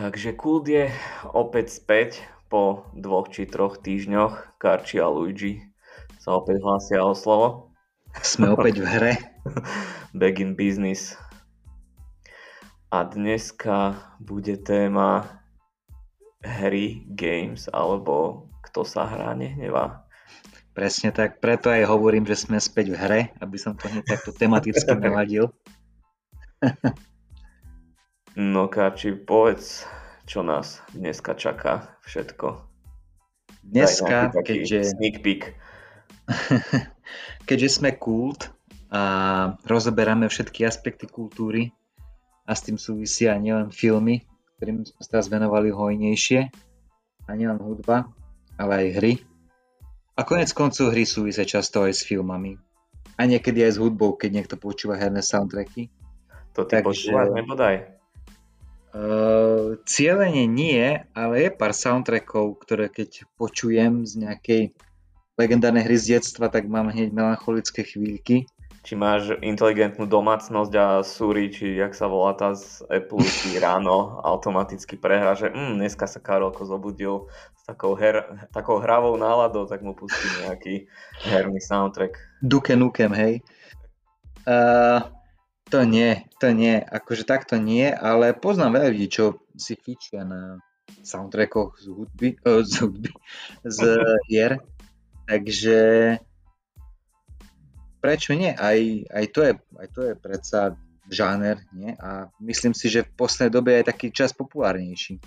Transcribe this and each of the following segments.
Takže Kult je opäť späť po dvoch či troch týždňoch. Karči a Luigi sa opäť hlásia o slovo. Sme opäť v hre. Back in business. A dneska bude téma hry, games, alebo kto sa hrá, nehnevá. Presne tak, preto aj hovorím, že sme späť v hre, aby som to hneď takto tematicky naladil. No Káči, povedz, čo nás dneska čaká všetko. Dneska, keďže... Sneak peek. keďže sme kult a rozoberáme všetky aspekty kultúry a s tým súvisia nielen filmy, ktorým sme sa teraz venovali hojnejšie, a nielen hudba, ale aj hry. A konec koncov hry súvisia často aj s filmami. A niekedy aj s hudbou, keď niekto počúva herné soundtracky. To ty Takže... počúvaš, nebodaj? Uh, cieľene nie, ale je pár soundtrackov, ktoré keď počujem z nejakej legendárnej hry z detstva, tak mám hneď melancholické chvíľky. Či máš inteligentnú domácnosť a súri, či jak sa volá tá z Apple, či ráno automaticky prehra, že mm, dneska sa Karolko zobudil s takou, her, takou hravou náladou, tak mu pustí nejaký herný soundtrack. Duke Nukem, hej. Uh, to nie, to nie, akože takto nie, ale poznám veľa ľudí, čo si fičia na soundtrackoch z hudby, uh, z hudby, z hier, takže prečo nie? Aj, aj, to je, aj to je predsa žáner, nie? A myslím si, že v poslednej dobe je taký čas populárnejší.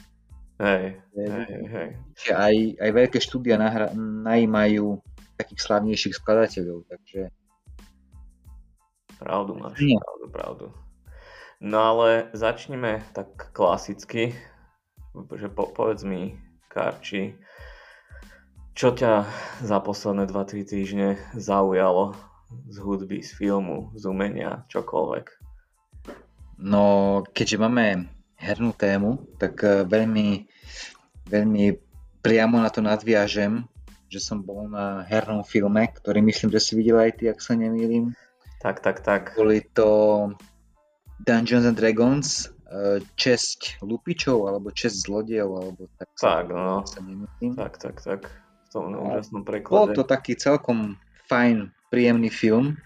Hej, hej, hej. Aj, aj veľké štúdia nahra, najímajú takých slavnejších skladateľov, takže Pravdu máš, Nie. pravdu, pravdu. No ale začneme tak klasicky, že po, povedz mi, Karči, čo ťa za posledné 2-3 týždne zaujalo z hudby, z filmu, z umenia, čokoľvek? No, keďže máme hernú tému, tak eh, veľmi, veľmi priamo na to nadviažem, že som bol na hernom filme, ktorý myslím, že si videl aj ty, ak sa nemýlim. Tak, tak, tak. Boli to Dungeons and Dragons, e, česť lupičov, alebo česť zlodejov, alebo tak. Tak, no. Sa tak, tak, tak. V tom úžasnom preklade. Bol to taký celkom fajn, príjemný film.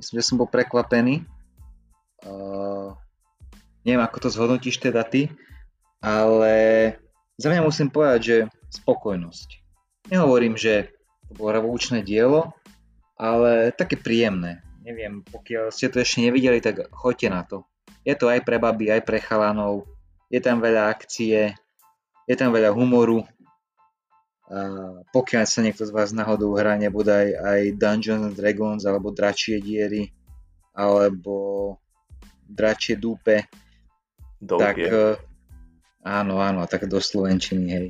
Myslím, že som bol prekvapený. Uh, neviem, ako to zhodnotíš teda ty, ale za mňa musím povedať, že spokojnosť. Nehovorím, že to bolo revolučné dielo, ale také príjemné neviem, pokiaľ ste to ešte nevideli, tak choďte na to. Je to aj pre baby, aj pre chalanov, je tam veľa akcie, je tam veľa humoru. A pokiaľ sa niekto z vás náhodou hrá, nebude aj, aj Dungeons and Dragons, alebo Dračie diery, alebo Dračie dúpe, Doupie. tak uh, áno, áno, tak do Slovenčiny, hej.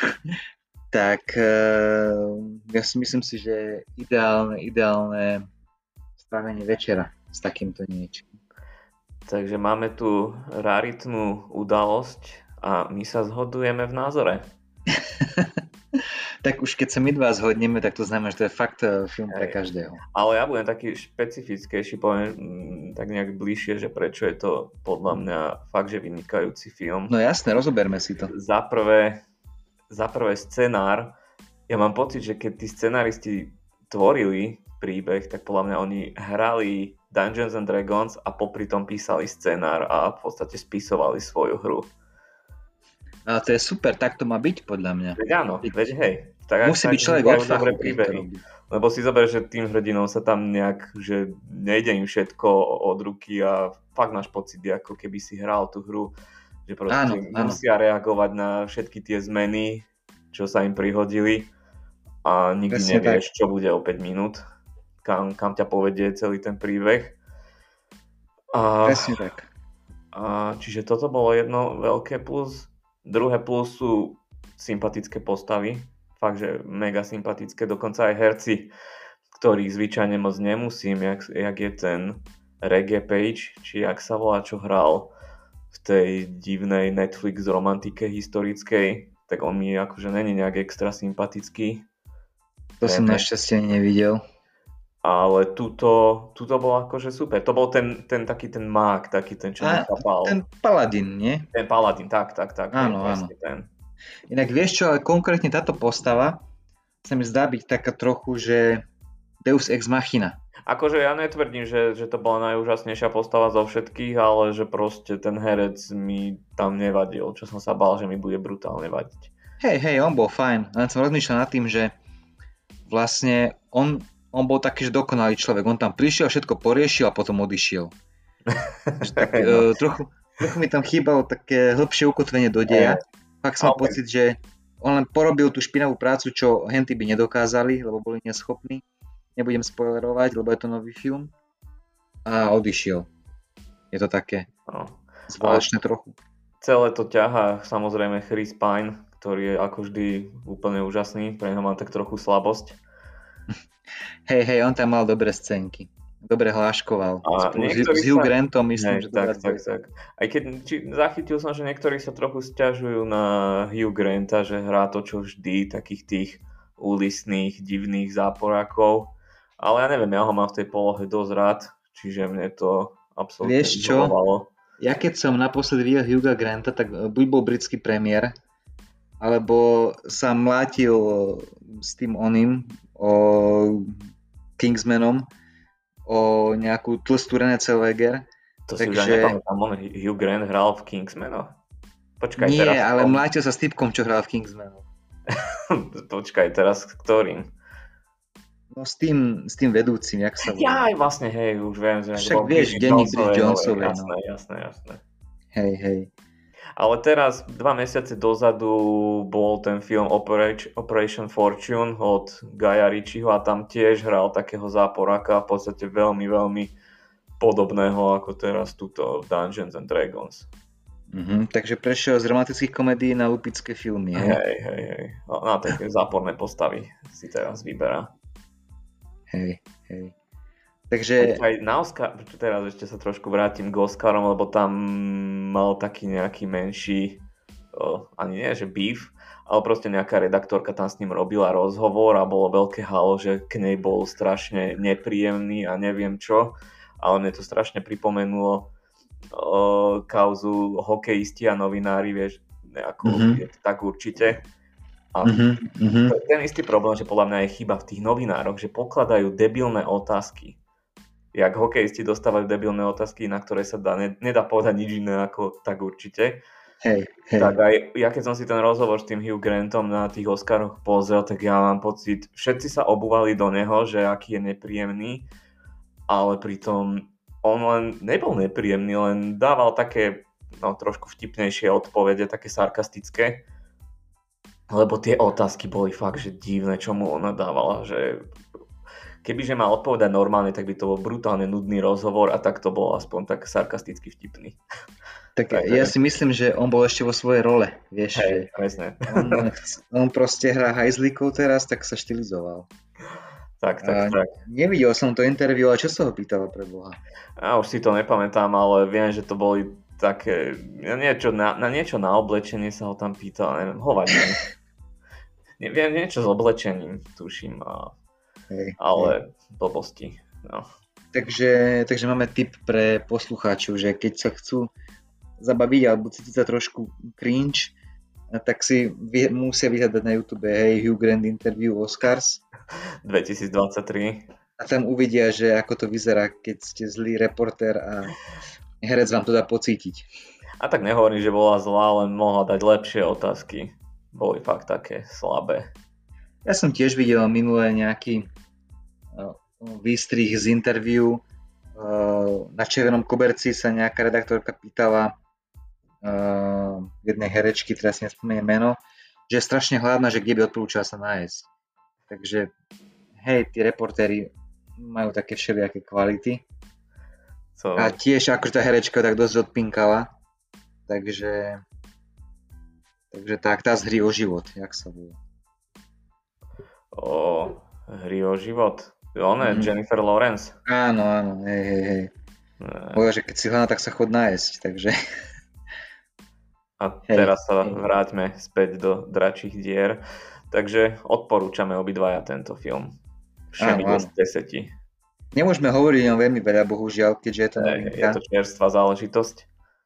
tak uh, ja si myslím si, že ideálne, ideálne strávenie večera s takýmto niečím. Takže máme tu raritnú udalosť a my sa zhodujeme v názore. tak už keď sa my dva zhodneme, tak to znamená, že to je fakt eh, film pre každého. Ale ja budem taký špecifickejší, poviem mm, tak nejak bližšie, že prečo je to podľa mňa fakt, že vynikajúci film. No jasné, rozoberme si to. Za prvé, za prvé scenár, ja mám pocit, že keď tí scenáristi tvorili príbeh, tak podľa mňa oni hrali Dungeons and Dragons a popri tom písali scenár a v podstate spisovali svoju hru. A to je super, tak to má byť podľa mňa. Veď áno, veď hej. Tak, Musí byť človek od dobré príbehy. Lebo si zober, že tým hrdinom sa tam nejak, že nejde im všetko od ruky a fakt máš pocit, ako keby si hral tú hru, že proste áno, musia áno. reagovať na všetky tie zmeny, čo sa im prihodili a nikdy Presne nevieš, tak. čo bude o 5 minút kam, kam ťa povedie celý ten príbeh. A, Presne tak. A, čiže toto bolo jedno veľké plus. Druhé plus sú sympatické postavy. Fakt, že mega sympatické. Dokonca aj herci, ktorých zvyčajne moc nemusím, jak, jak je ten Reggae Page, či jak sa volá, čo hral v tej divnej Netflix romantike historickej, tak on mi akože není nejak extra sympatický. To som našťastie nevidel. Ale tuto, tuto bol akože super. To bol ten, ten taký ten mák, taký ten, čo A, nechápal. ten paladin, nie? Ten paladin, tak, tak, tak. Áno, presne Ten. Inak vieš čo, ale konkrétne táto postava sa mi zdá byť taká trochu, že Deus Ex Machina. Akože ja netvrdím, že, že to bola najúžasnejšia postava zo všetkých, ale že proste ten herec mi tam nevadil, čo som sa bál, že mi bude brutálne vadiť. Hej, hej, on bol fajn. Len som rozmýšľal nad tým, že vlastne on, on bol taký, že dokonalý človek. On tam prišiel, všetko poriešil a potom odišiel. Tak, No. uh, trochu, trochu mi tam chýbalo také hĺbšie ukotvenie do deja. Fakt som mal Ale- pocit, že on len porobil tú špinavú prácu, čo henty by nedokázali, lebo boli neschopní. Nebudem spoilerovať, lebo je to nový film. A odišiel. Je to také No. zvláštne trochu. Celé to ťahá samozrejme Chris Pine, ktorý je ako vždy úplne úžasný, pre neho mám tak trochu slabosť. Hej, hej, on tam mal dobré scénky. Dobre hláškoval. A s, s Hugh sa- Grantom myslím, Hej, že tak, tak, tak. Aj keď či, zachytil som, že niektorí sa trochu stiažujú na Hugh Granta, že hrá to čo vždy, takých tých úlisných, divných záporákov. Ale ja neviem, ja ho mám v tej polohe dosť rád, čiže mne to absolútne Vieš čo? vyhovovalo. Ja keď som naposledy videl Hugha Granta, tak e, buď bol britský premiér, alebo sa mlátil s tým oným, o Kingsmanom, o nejakú tlstú René Zellweger. To si už Takže- nepamätám, on Hugh Grant hral v Kingsmanoch. Počkaj Nie, teraz. ale tom- mlátil sa s typkom, čo hral v Kingsmanu. Počkaj teraz, ktorým? No s tým, s tým vedúcim, jak sa volá. Ja aj vlastne, hej, už viem, že Však vieš, denník Bridget no. Jasné, jasné, jasné. Hej, hej. Ale teraz, dva mesiace dozadu, bol ten film Operation, Fortune od Gaja Ritchieho a tam tiež hral takého záporáka, v podstate veľmi, veľmi podobného ako teraz túto Dungeons and Dragons. Mhm, takže prešiel z romantických komédií na lupické filmy. Hej, Hej, hej, hej. No, Na také záporné postavy si teraz vyberá. hej. hej. Takže Aj na Oscar, teraz ešte sa trošku vrátim k Oscarom, lebo tam mal taký nejaký menší, o, ani nie, že beef, ale proste nejaká redaktorka tam s ním robila rozhovor a bolo veľké halo, že k nej bol strašne nepríjemný a neviem čo, ale mne to strašne pripomenulo o, kauzu hokejisti a novinári, vieš, ako Mhm. je to tak určite. A Mhm, mhm. je ten istý problém, že podľa mňa je chyba v tých novinároch, že pokladajú debilné otázky. Jak hokejisti dostávajú debilné otázky, na ktoré sa dá, ne, nedá povedať nič iné ako tak určite. Hej, hej. Tak aj ja keď som si ten rozhovor s tým Hugh Grantom na tých Oscaroch pozrel, tak ja mám pocit, všetci sa obúvali do neho, že aký je nepríjemný, ale pritom on len nebol nepríjemný, len dával také no, trošku vtipnejšie odpovede, také sarkastické. Lebo tie otázky boli fakt, že divné, čo mu ona dávala, že kebyže mal odpovedať normálne, tak by to bol brutálne nudný rozhovor a tak to bolo aspoň tak sarkasticky vtipný. Tak Takže- ja si myslím, že on bol ešte vo svojej role, vieš, Hej, presne. on, on proste hrá hajzlíkov teraz, tak sa štilizoval. Tak, tak, A- tak. Nevidel som to interview, ale čo sa ho pýtala pre Boha? Ja už si to nepamätám, ale viem, že to boli také, niečo na, na niečo na oblečenie sa ho tam pýtal, neviem, hovadne. Neviem, niečo s oblečením, tuším, a, Hej, hej. ale blbosti. No. Takže, takže máme tip pre poslucháčov, že keď sa chcú zabaviť alebo cítiť sa trošku cringe, tak si vy, musia vyhľadať na YouTube hej, Hugh Grant interview Oscars 2023. a tam uvidia, že ako to vyzerá, keď ste zlý reportér a herec vám to dá pocítiť. A tak nehovorím, že bola zlá, len mohla dať lepšie otázky. Boli fakt také slabé. Ja som tiež videl minulé nejaký uh, výstrih z interview. Uh, na červenom koberci sa nejaká redaktorka pýtala uh, jednej herečky, teraz si nespomeniem meno, že je strašne hladná, že kde by odporúčala sa nájsť. Takže hej, tí reportéri majú také všelijaké kvality. So, A tiež akože tá herečka tak dosť odpinkala. Takže takže tak, tá z hry o život, jak sa volá. O hry o život. Ona je Mhm. Jennifer Lawrence. Áno, áno, hej, hej, hej. Ne. Povedal, že keď si hladná, tak sa chod nájsť, takže A Hej, teraz sa hej. vráťme späť do dračích dier. Takže odporúčame obidvaja tento film. Všemi Áno, áno. z deseti. Nemôžeme hovoriť o veľmi veľa, bohužiaľ, keďže je to novinka. Je to čerstvá záležitosť.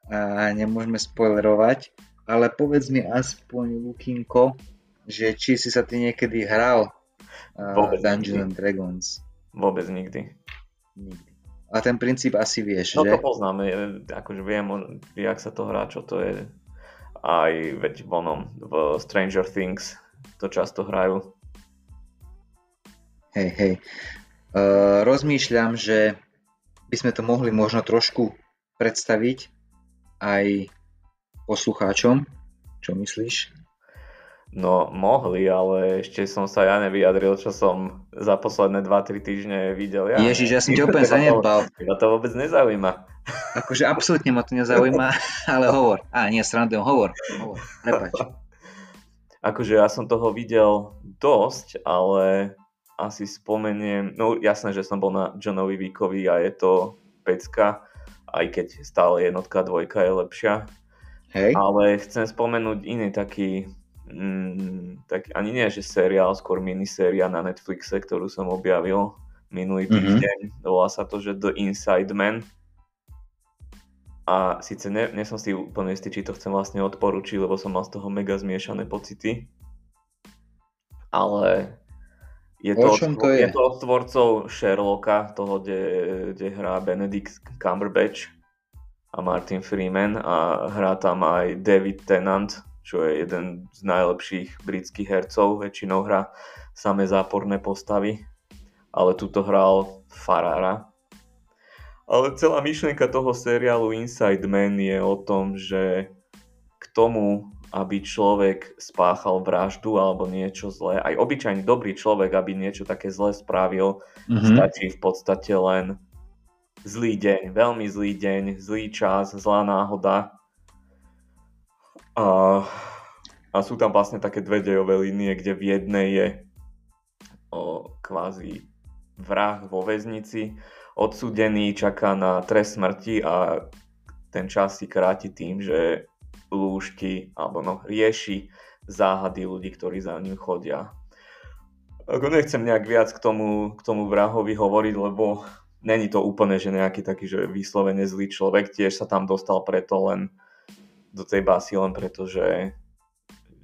A nemôžeme spoilerovať, ale povedz mi aspoň, Lukinko, že či si sa ty niekedy hral uh, Dungeons and Dragons. Vôbec nikdy. Nikdy. A ten princíp asi vieš, no, že? No to poznám, akože viem, jak sa to hrá, čo to je. Aj veď vonom v Stranger Things to často hrajú. Hej, hej. Uh, rozmýšľam, že by sme to mohli možno trošku predstaviť aj poslucháčom. Čo myslíš? No mohli, ale ešte som sa ja nevyjadril, čo som za posledné 2-3 týždne videl. Ja, Ježiš, ja som ti úplne zanedbal. Teba to vôbec nezaujíma. Akože absolútne ma to nezaujíma, ale hovor. Á, nie, srandujem, hovor. hovor. Prepač. Akože ja som toho videl dosť, ale asi spomeniem, no jasné, že som bol na Johnovi Vickovi a je to pecka, aj keď stále jednotka, dvojka je lepšia. Hej. Ale chcem spomenúť iný taký mm, tak ani nie, že seriál, skôr miniséria na Netflixe, ktorú som objavil minulý mhm. týždeň. Mm-hmm. Volá sa to, že The Inside Man. A síce ne, nie som si úplne istý, či to chcem vlastne odporučiť, lebo som mal z toho mega zmiešané pocity. Ale je to, od, to je? je to od tvorcov Sherlocka, toho, kde, kde hrá Benedict Cumberbatch a Martin Freeman a hrá tam aj David Tennant, čo je jeden z najlepších britských hercov, väčšinou hrá samé záporné postavy, ale tuto hral Farara. Ale celá myšlienka toho seriálu Inside Man je o tom, že k tomu, aby človek spáchal vraždu alebo niečo zlé, aj obyčajný dobrý človek, aby niečo také zlé spravil, mm-hmm. stačí v podstate len zlý deň, veľmi zlý deň, zlý čas, zlá náhoda a, a sú tam vlastne také dve dejové línie, kde v jednej je o, kvázi vrah vo väznici, odsudený, čaká na trest smrti a ten čas si kráti tým, že lúšti alebo no, rieši záhady ľudí, ktorí za ním chodia. Ako nechcem nejak viac k tomu, k tomu vrahovi hovoriť, lebo není to úplne, že nejaký taký, že vyslovene zlý človek, tiež sa tam dostal preto len do tej básy len preto, že,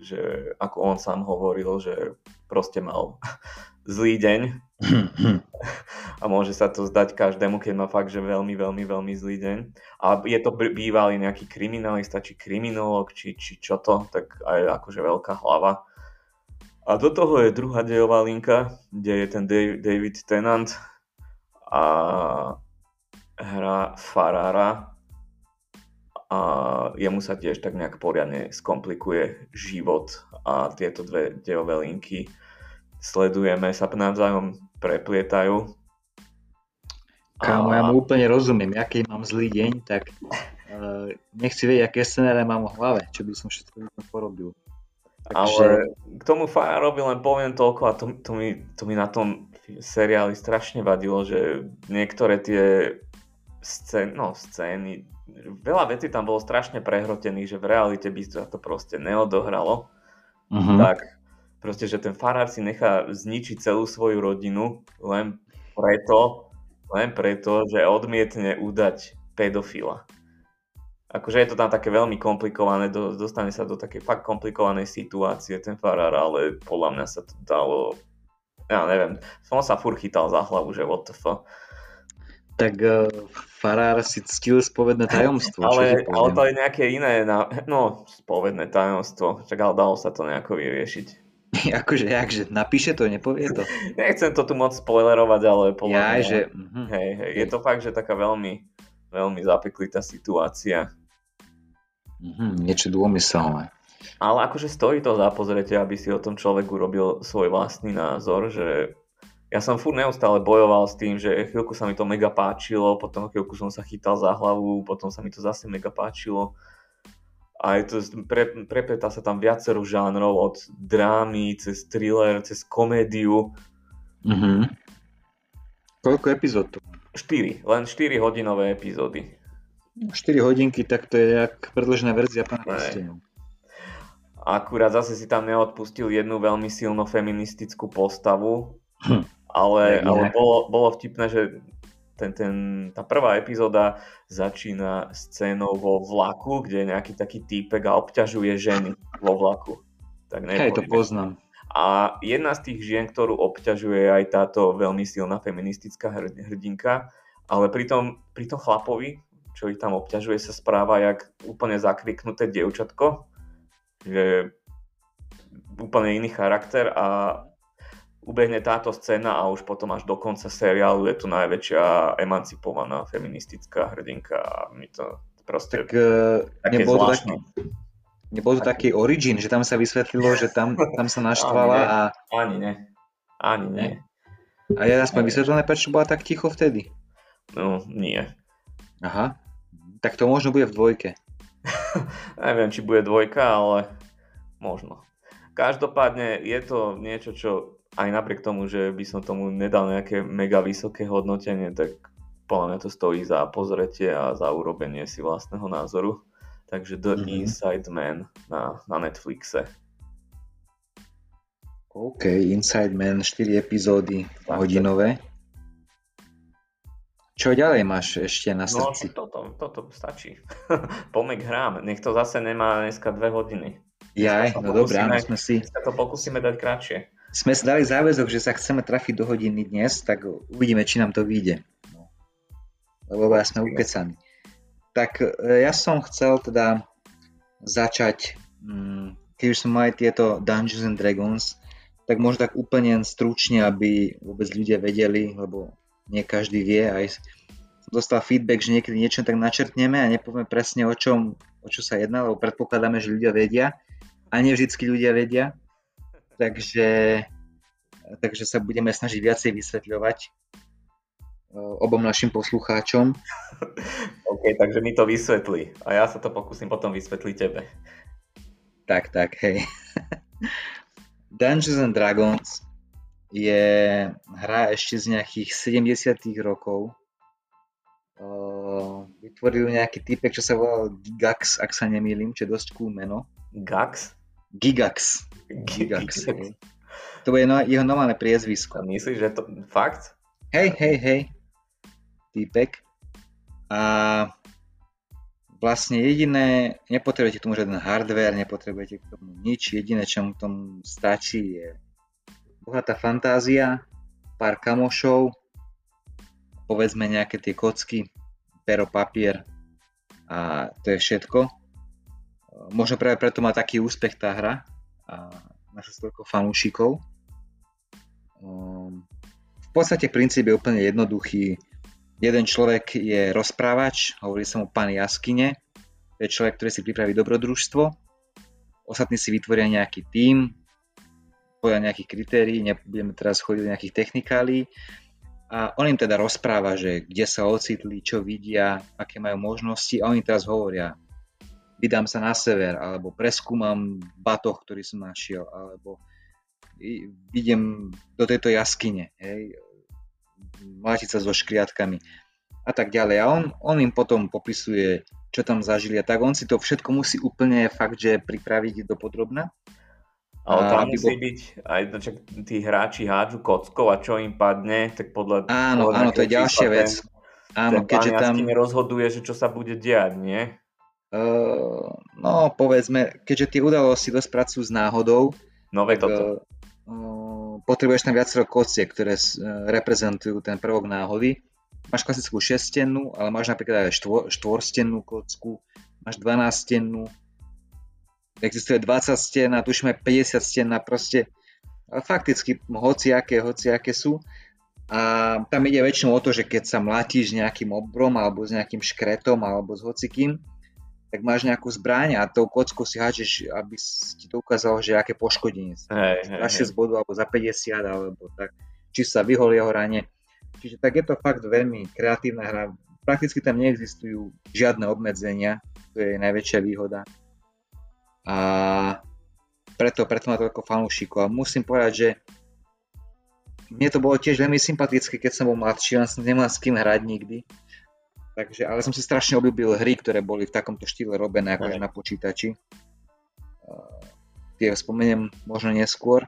že ako on sám hovoril, že proste mal zlý deň a môže sa to zdať každému, keď má fakt, že veľmi, veľmi, veľmi zlý deň. A je to bývalý nejaký kriminalista, či kriminolog, či, či čo to, tak aj akože veľká hlava. A do toho je druhá dejová linka, kde je ten David Tennant a hra Farara, a jemu sa tiež tak nejak poriadne skomplikuje život a tieto dve dejové linky sledujeme, sa navzájom preplietajú. Kámo, a... ja mu úplne rozumiem, keď mám zlý deň, tak uh, nechci vedieť, aké scenáre mám v hlave, čo by som všetko porobil. Takže... Ale k tomu Fajarovi len poviem toľko a to, to, mi, to mi na tom seriáli strašne vadilo, že niektoré tie scén, no, scény, veľa vecí tam bolo strašne prehrotených, že v realite by sa to proste neodohralo. Uh-huh. Tak proste, že ten farár si nechá zničiť celú svoju rodinu len preto, len preto, že odmietne udať pedofila. Akože je to tam také veľmi komplikované, dostane sa do také fakt komplikovanej situácie ten farár, ale podľa mňa sa to dalo, ja neviem, som sa fur chytal za hlavu, že what the fuck tak uh, farár si ctil spovedné tajomstvo. ale, ale to je nejaké iné, na, no, spovedné tajomstvo, však ale dalo sa to nejako vyriešiť. akože, jakže, napíše to, nepovie to? Nechcem to tu moc spoilerovať, ale podľa ja, mňa, že... Uh-huh. hej, hej, je to fakt, že taká veľmi, veľmi zapeklitá situácia. Uh-huh, niečo dômyselné. Ale akože stojí to za pozrieť, aby si o tom človek urobil svoj vlastný názor, že ja som furt neustále bojoval s tým, že chvíľku sa mi to mega páčilo, potom chvíľku som sa chytal za hlavu, potom sa mi to zase mega páčilo. A je to, pre, prepletá sa tam viacero žánrov, od drámy, cez thriller, cez komédiu. Mhm. Koľko epizód to? 4, len 4 hodinové epizódy. 4 hodinky, tak to je jak predložená verzia pána Akurát zase si tam neodpustil jednu veľmi silno feministickú postavu, hm Ale, ale bolo, bolo vtipné, že ten, ten, tá prvá epizóda začína scénou vo vlaku, kde je nejaký taký týpek a obťažuje ženy vo vlaku. Tak Hej, to poznám. A jedna z tých žien, ktorú obťažuje je aj táto veľmi silná feministická hr- hrdinka, ale pri tom, pri tom chlapovi, čo ich tam obťažuje, sa správa jak úplne zakriknuté dievčatko, že úplne iný charakter a ubehne táto scéna a už potom až do konca seriálu je tu najväčšia emancipovaná feministická hrdinka a mi to proste Tak uh, také nebol to, taký, nebol to taký origin, že tam sa vysvetlilo, že tam, tam sa naštvala a, Ani ne. Ani ne. a je aspoň vysvetlené, prečo bola tak ticho vtedy. No, nie. Aha. Tak to možno bude v dvojke. Neviem, či bude dvojka, ale možno. Každopádne je to niečo, čo aj napriek tomu, že by som tomu nedal nejaké mega vysoké hodnotenie, tak podľa mňa to stojí za pozretie a za urobenie si vlastného názoru. Takže The Mhm. mm-hmm. Inside Man na, na Netflixe. OK, Inside Man, 4 epizódy Tak, hodinové. Čo ďalej máš ešte na No, srdci? toto, toto stačí. Pomek hrám, nech to zase nemá dneska dve hodiny. Jaj, no dobré, áno, sme si, Sa to pokúsime dať kratšie. Sme dali záväzok, že sa chceme trafiť do hodiny dnes, tak uvidíme, či nám to vyjde. No. Lebo ja sme ukecaní. Tak e, ja som chcel teda začať, mm, keď už sme mali tieto Dungeons and Dragons, tak možno tak úplne stručne, aby vôbec ľudia vedeli, lebo nie každý vie, aj som dostal feedback, že niekedy niečo tak načrtneme a nepovieme presne o čom, o čo sa jedná, lebo predpokladáme, že ľudia vedia a nie vždycky ľudia vedia. Takže, takže sa budeme snažiť viacej vysvetľovať e, obom našim poslucháčom. OK, takže mi to vysvetlí. A ja sa to pokúsim potom vysvetliť tebe. Tak, tak, hej. Dungeons and Dragons je hra ešte z nejakých 70 rokov. Uh, vytvoril nejaký typek, čo sa volal Gigax, ak sa nemýlim, čo je dosť cool meno. Gax? Gigax. Gigax. To je no, jeho normálne priezvisko. Myslíš, že to fakt? Hej, hej, hej. Týpek. A vlastne jediné, nepotrebujete k tomu žiaden hardware, nepotrebujete k tomu nič, jediné, čo mu tomu stačí je bohatá fantázia, pár kamošov, povedzme nejaké tie kocky, pero, papier a to je všetko. Možno práve preto má taký úspech tá hra a našla toľko fanúšikov. Um, v podstate princíp je úplne jednoduchý. Jeden človek je rozprávač, hovorí sa mu pán Jaskyne. To je človek, ktorý si pripraví dobrodružstvo. Ostatní si vytvoria nejaký tím, podľa nejakých kritérií, nebudeme teraz chodiť do nejakých technikálí. A on im teda rozpráva, že kde sa ocitli, čo vidia, aké majú možnosti a oni teraz hovoria, vydám sa na sever, alebo preskúmam batoh, ktorý som našiel, alebo idem do tejto jaskyne, hej, mlátiť sa so škriatkami a tak ďalej. A on, on im potom popisuje, čo tam zažili a tak on si to všetko musí úplne fakt, že pripraviť do podrobna. Ale tam musí bol- byť, aj no, čak tí hráči hádžu kockou a čo im padne, tak podľa... Áno, podľa áno, to je ďalšia vec. Ten, Áno, ten keďže tam, rozhoduje, že čo sa bude diať, nie? Uh, no povedzme, keďže tie udalosti dosť pracujú s náhodou, No tak, toto. uh, potrebuješ tam viacero kociek, ktoré reprezentujú ten prvok náhody. Máš klasickú šestennú, ale máš napríklad aj štvor, štvorstennú kocku, máš 12 existuje 20 stien a tušíme 50 stien a proste fakticky hociaké, hociaké sú. A tam ide väčšinou o to, že keď sa mlátiš nejakým obrom alebo s nejakým škretom alebo s hocikým, tak máš nejakú zbraň a tou kockou si háčeš, aby si ti to ukázalo, že aké poškodenie sa. Hej, Za hej. 6 bodov alebo za 50 alebo tak. Či sa vyhol jeho rane. Čiže tak je to fakt veľmi kreatívna hra. Prakticky tam neexistujú žiadne obmedzenia, to je najväčšia výhoda. A preto, preto má toľko fanúšikov. A musím povedať, že mne to bolo tiež veľmi sympatické, keď som bol mladší, len som nemal s kým hrať nikdy. Takže, ale som si strašne obľúbil hry, ktoré boli v takomto štýle robené akože na počítači. Uh, tie spomeniem možno neskôr.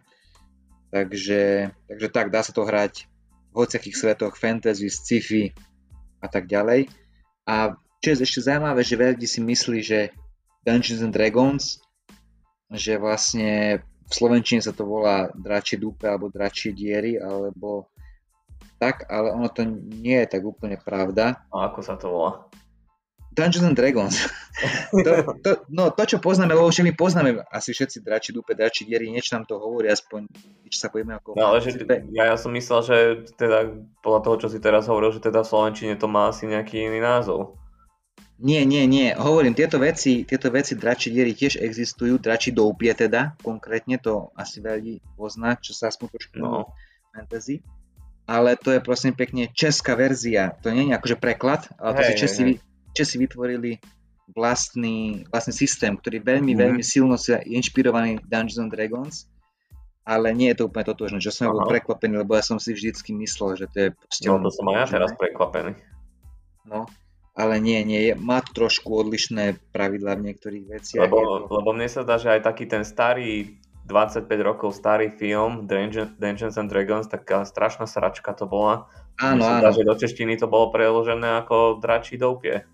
Takže, takže tak, dá sa to hrať hociakých svetoch, fantasy, sci-fi a tak ďalej. A čo je ešte zaujímavé, že veľa ľudí si myslí, že Dungeons and Dragons, že vlastne v Slovenčine sa to volá dračie dupe alebo dračie diery, alebo tak, ale ono to nie je tak úplne pravda. A ako sa to volá? Dungeons and Dragons. to, to, no, to, čo poznáme, lebo my poznáme asi všetci drači dupe, drači diery, niečo nám to hovorí, aspoň čo sa pojíme ako... No, ale že, ja, ja som myslel, že teda podľa toho, čo si teraz hovoril, že teda v Slovenčine to má asi nejaký iný názov. Nie, nie, nie. Hovorím, tieto veci, tieto veci drači diery tiež existujú, drači doupie teda, konkrétne to asi veľmi pozná, čo sa aspoň trošku no. fantasy. Ale to je prosím pekne česká verzia. To nie je akože preklad, ale to hej, si Česi, hej Česi vytvorili vlastný, vlastný systém, ktorý veľmi, mm-hmm. veľmi silno je inšpirovaný Dungeons and Dragons, ale nie je to úplne totožné, že som bol prekvapený, lebo ja som si vždycky myslel, že to je proste... No to som aj ja teraz prekvapený. No, ale nie, nie, je, má trošku odlišné pravidlá v niektorých veciach. Lebo, to... lebo mne sa zdá, že aj taký ten starý 25 rokov starý film Dungeons and Dragons, taká strašná sračka to bola. Áno, áno. Zdá, že do češtiny to bolo preložené ako dračí doupie.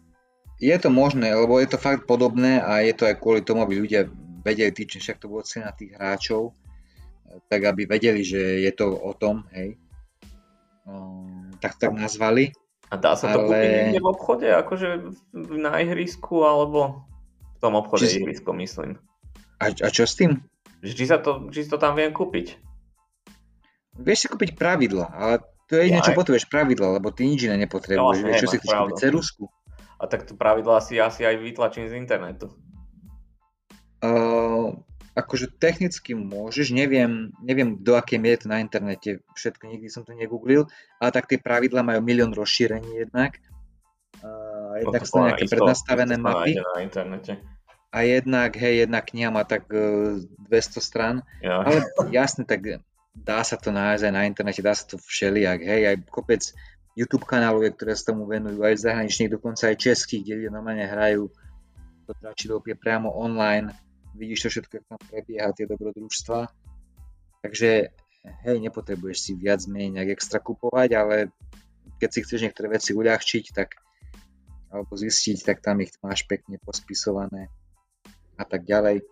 Je to možné, lebo je to fakt podobné a je to aj kvôli tomu, aby ľudia vedeli, tý, však to bolo cena tých hráčov, tak aby vedeli, že je to o tom, hej. Um, tak tak nazvali. A dá sa to ale... kúpiť niekde v obchode, akože na ihrisku, alebo v tom obchode či... ihrisko, myslím. A, a čo s tým? Či, sa to, či to tam viem kúpiť. Vieš si kúpiť pravidla, ale to je jediné, čo potrebuješ pravidla, lebo ty nič iné nepotrebuješ. No, Vieš, čo si chceš kúpiť cerusku? A tak to pravidlo asi, asi aj vytlačím z internetu. Uh, akože technicky môžeš, neviem, neviem do akej miery to na internete, všetko nikdy som to negooglil, ale tak tie pravidla majú milión rozšírení jednak. Uh, jednak sú nejaké isto, prednastavené mapy. Na internete. A jednak, hej, jedna kniha má tak uh, 200 strán. Ja. Ale jasne, tak dá sa to nájsť aj na internete, dá sa to všelijak, hej, aj kopec YouTube kanálov, ktoré sa tomu venujú, aj zahraničných, dokonca aj českých, kde normálne hrajú to je priamo online, vidíš to všetko, ako tam prebieha, tie dobrodružstva. Takže hej, nepotrebuješ si viac menej nejak extra kupovať, ale keď si chceš niektoré veci uľahčiť, tak alebo zistiť, tak tam ich máš pekne pospisované a tak ďalej.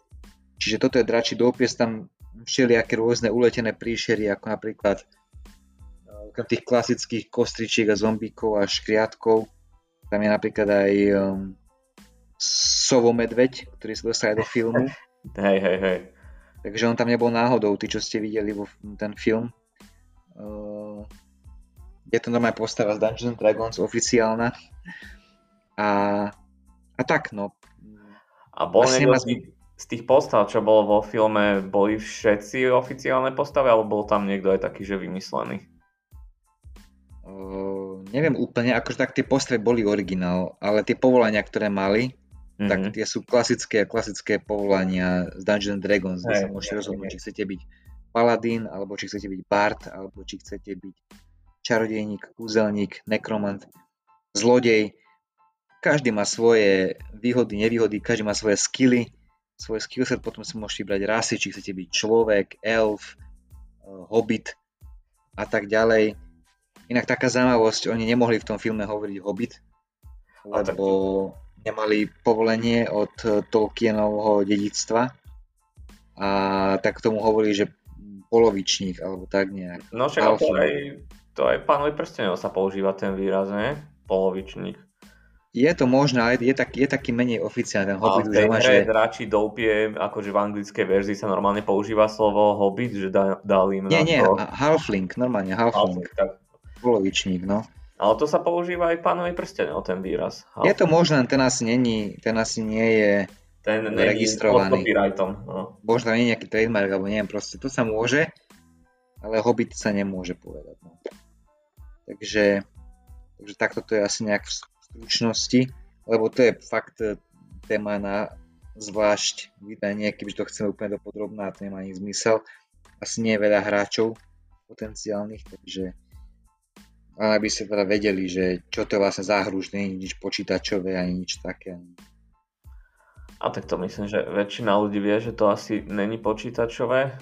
Čiže toto je dračí dopis, tam všelijaké rôzne uletené príšery, ako napríklad okrem tých klasických kostričiek a zombíkov a škriatkov, tam je napríklad aj um, Sovo medveď, ktorý sa dostal do filmu. Hej, hej, hej. Takže on tam nebol náhodou, tí, čo ste videli vo ten film. Uh, je to normálne postava z Dungeons Dragons, oficiálna. A, a tak, no. A bol niekto z, z tých postav, čo bolo vo filme, boli všetci oficiálne postavy, alebo bol tam niekto aj taký, že vymyslený? Uh, neviem úplne, akože tak tie postavy boli originál, ale tie povolania, ktoré mali, mm-hmm. tak tie sú klasické klasické povolania z Dungeons Dragons, kde sa môžete rozhodnúť, či chcete byť paladín, alebo či chcete byť bard, alebo či chcete byť čarodejník, kúzelník, nekromant, zlodej. Každý má svoje výhody, nevýhody, každý má svoje skily, svoj skillset, potom si môžete vybrať rasy, či chcete byť človek, elf, uh, hobbit a tak ďalej Inak taká zaujímavosť, oni nemohli v tom filme hovoriť Hobbit, lebo nemali povolenie od Tolkienovho dedictva a tak tomu hovorí, že polovičník alebo tak nejak. No však to aj, to aj pánovi prstenov sa používa ten výraz, ne? Polovičník. Je to možné, ale je, tak, je taký menej oficiálny ten Hobbit. A v že... dračí doupie, akože v anglickej verzii sa normálne používa slovo Hobbit, že da, dali im Nie, nie, to... Halfling, normálne Halfling. halfling tak Polovičník, no. Ale to sa používa aj pánovi prstenov, ten výraz. Je to možné, ten asi, není, ten asi nie je ten registrovaný. No. Možno nie je nejaký trademark, alebo neviem, proste to sa môže, ale Hobbit sa nemôže povedať. No. Takže, takže takto to je asi nejak stručnosti, lebo to je fakt e, téma na zvlášť vydanie, keďže to chceme úplne dopodrobná, to nemá ani zmysel. Asi nie je veľa hráčov potenciálnych, takže len aby ste teda vedeli, že čo to je vlastne za hru, že nie je nič počítačové ani nič také. A tak to myslím, že väčšina ľudí vie, že to asi není počítačové.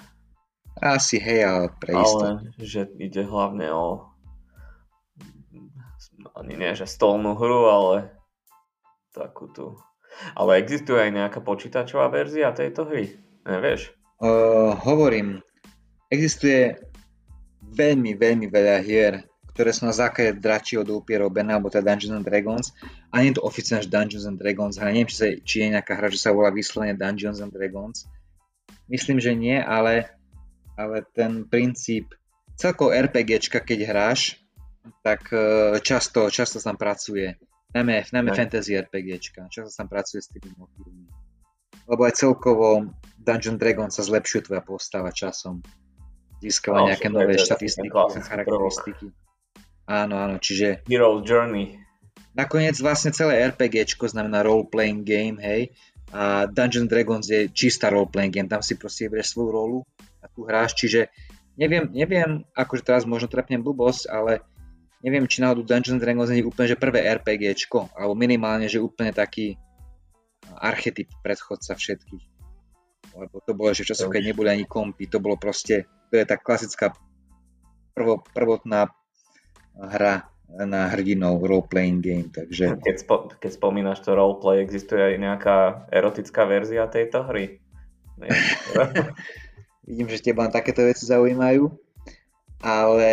Asi hej, ale pre Ale že ide hlavne o ani nie, že stolnú hru, ale takú tu. Ale existuje aj nejaká počítačová verzia tejto hry? Nevieš? Uh, hovorím, existuje veľmi, veľmi veľa hier, ktoré sú na základe dračího dúpie robené, alebo teda Dungeons and Dragons. A nie je to oficiálne Dungeons and Dragons, ale neviem, či, sa, či je nejaká hra, že sa volá vyslovene Dungeons and Dragons. Myslím, že nie, ale, ale ten princíp celkovo RPGčka, keď hráš, tak e, často, často tam pracuje. Najmä, najmä fantasy RPGčka. Často tam pracuje s tými motívmi. Lebo aj celkovo Dungeon Dragon sa zlepšuje tvoja postava časom. Získava no, nejaké nové štatistiky a charakteristiky. Áno, áno, čiže... Hero Journey. Nakoniec vlastne celé RPGčko znamená role-playing game, hej. A Dungeon Dragons je čistá role-playing game, tam si proste vyberieš svoju rolu a tu hráš, čiže neviem, neviem, akože teraz možno trepnem blbosť, ale neviem, či náhodou Dungeon Dragons nie je úplne že prvé RPGčko, alebo minimálne, že úplne taký archetyp predchodca všetkých. Lebo to bolo že časoch, keď neboli ani kompy, to bolo proste, to je tá klasická prvo, prvotná hra na hrdinov role-playing game, takže... Keď, spo, keď spomínaš to roleplay, existuje aj nejaká erotická verzia tejto hry? Vidím, že teba takéto veci zaujímajú, ale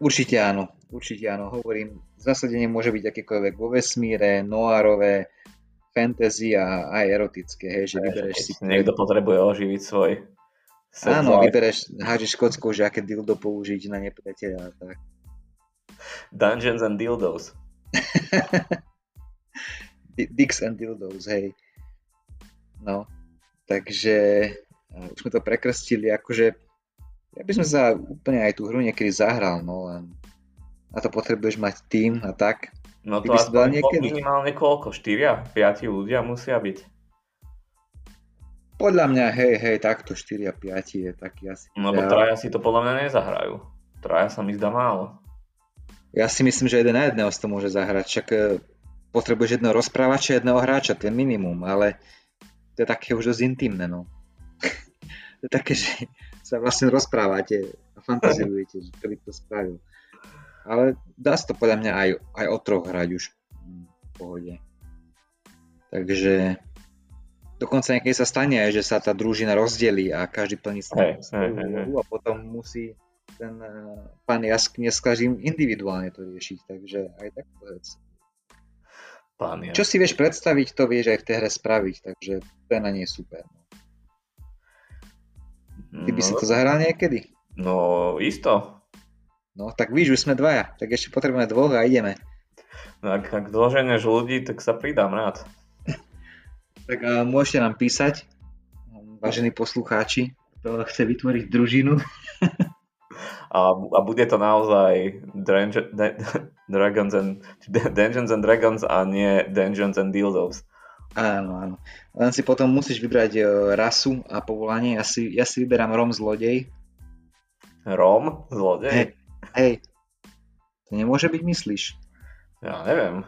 určite áno, určite áno, hovorím, zasadenie môže byť akékoľvek vo vesmíre, noárové, fantasy a aj erotické, hej, že vybereš si... Niekto potrebuje oživiť svoj Áno, vybereš, hážeš kockou, že aké dildo použiť na nepriateľa a tak. Dungeons and Dildos. Dicks and Dildos, hej. No, takže už sme to prekrstili, akože ja by som sa úplne aj tú hru niekedy zahral, no len na to potrebuješ mať tým a tak. No to aspoň niekedy? minimálne koľko? 4? 5 ľudia musia byť? Podľa mňa, hej, hej, takto 4 a 5 je taký asi. No lebo traja si to podľa mňa nezahrajú. Traja sa mi zdá málo. Ja si myslím, že jeden na jedného si to môže zahrať, však e, potrebuješ jedného rozprávača, jedného hráča, to je minimum, ale to je také už dosť intimné, no. to je také, že sa vlastne rozprávate a fantazujete, že to by to spravil. Ale dá sa to podľa mňa aj, aj o troch hrať už v pohode. Takže dokonca niekedy sa stane aj, že sa tá družina rozdelí a každý plní svoju a potom musí ten eh, pán Jaskne s každým individuálne to riešiť, takže aj tak vec. Pán Čo si vieš predstaviť, to vieš aj v tej hre spraviť, takže to je na nie super. Ty by no, si to zahral niekedy? No, isto. No, tak víš, už sme dvaja, tak ešte potrebujeme dvoch a ideme. No, ak, ak dôženeš ľudí, tak sa pridám rád. tak a môžete nám písať, vážení poslucháči, kto chce vytvoriť družinu. a, a bude to naozaj Drangent, Dragons and, Dungeons and Dragons a nie Dungeons and Dildos. Áno, áno. Len si potom musíš vybrať uh, rasu a povolanie. Ja si, ja si vyberám Rom zlodej. Rom zlodej? Hej, hej. To nemôže byť, myslíš? Ja neviem.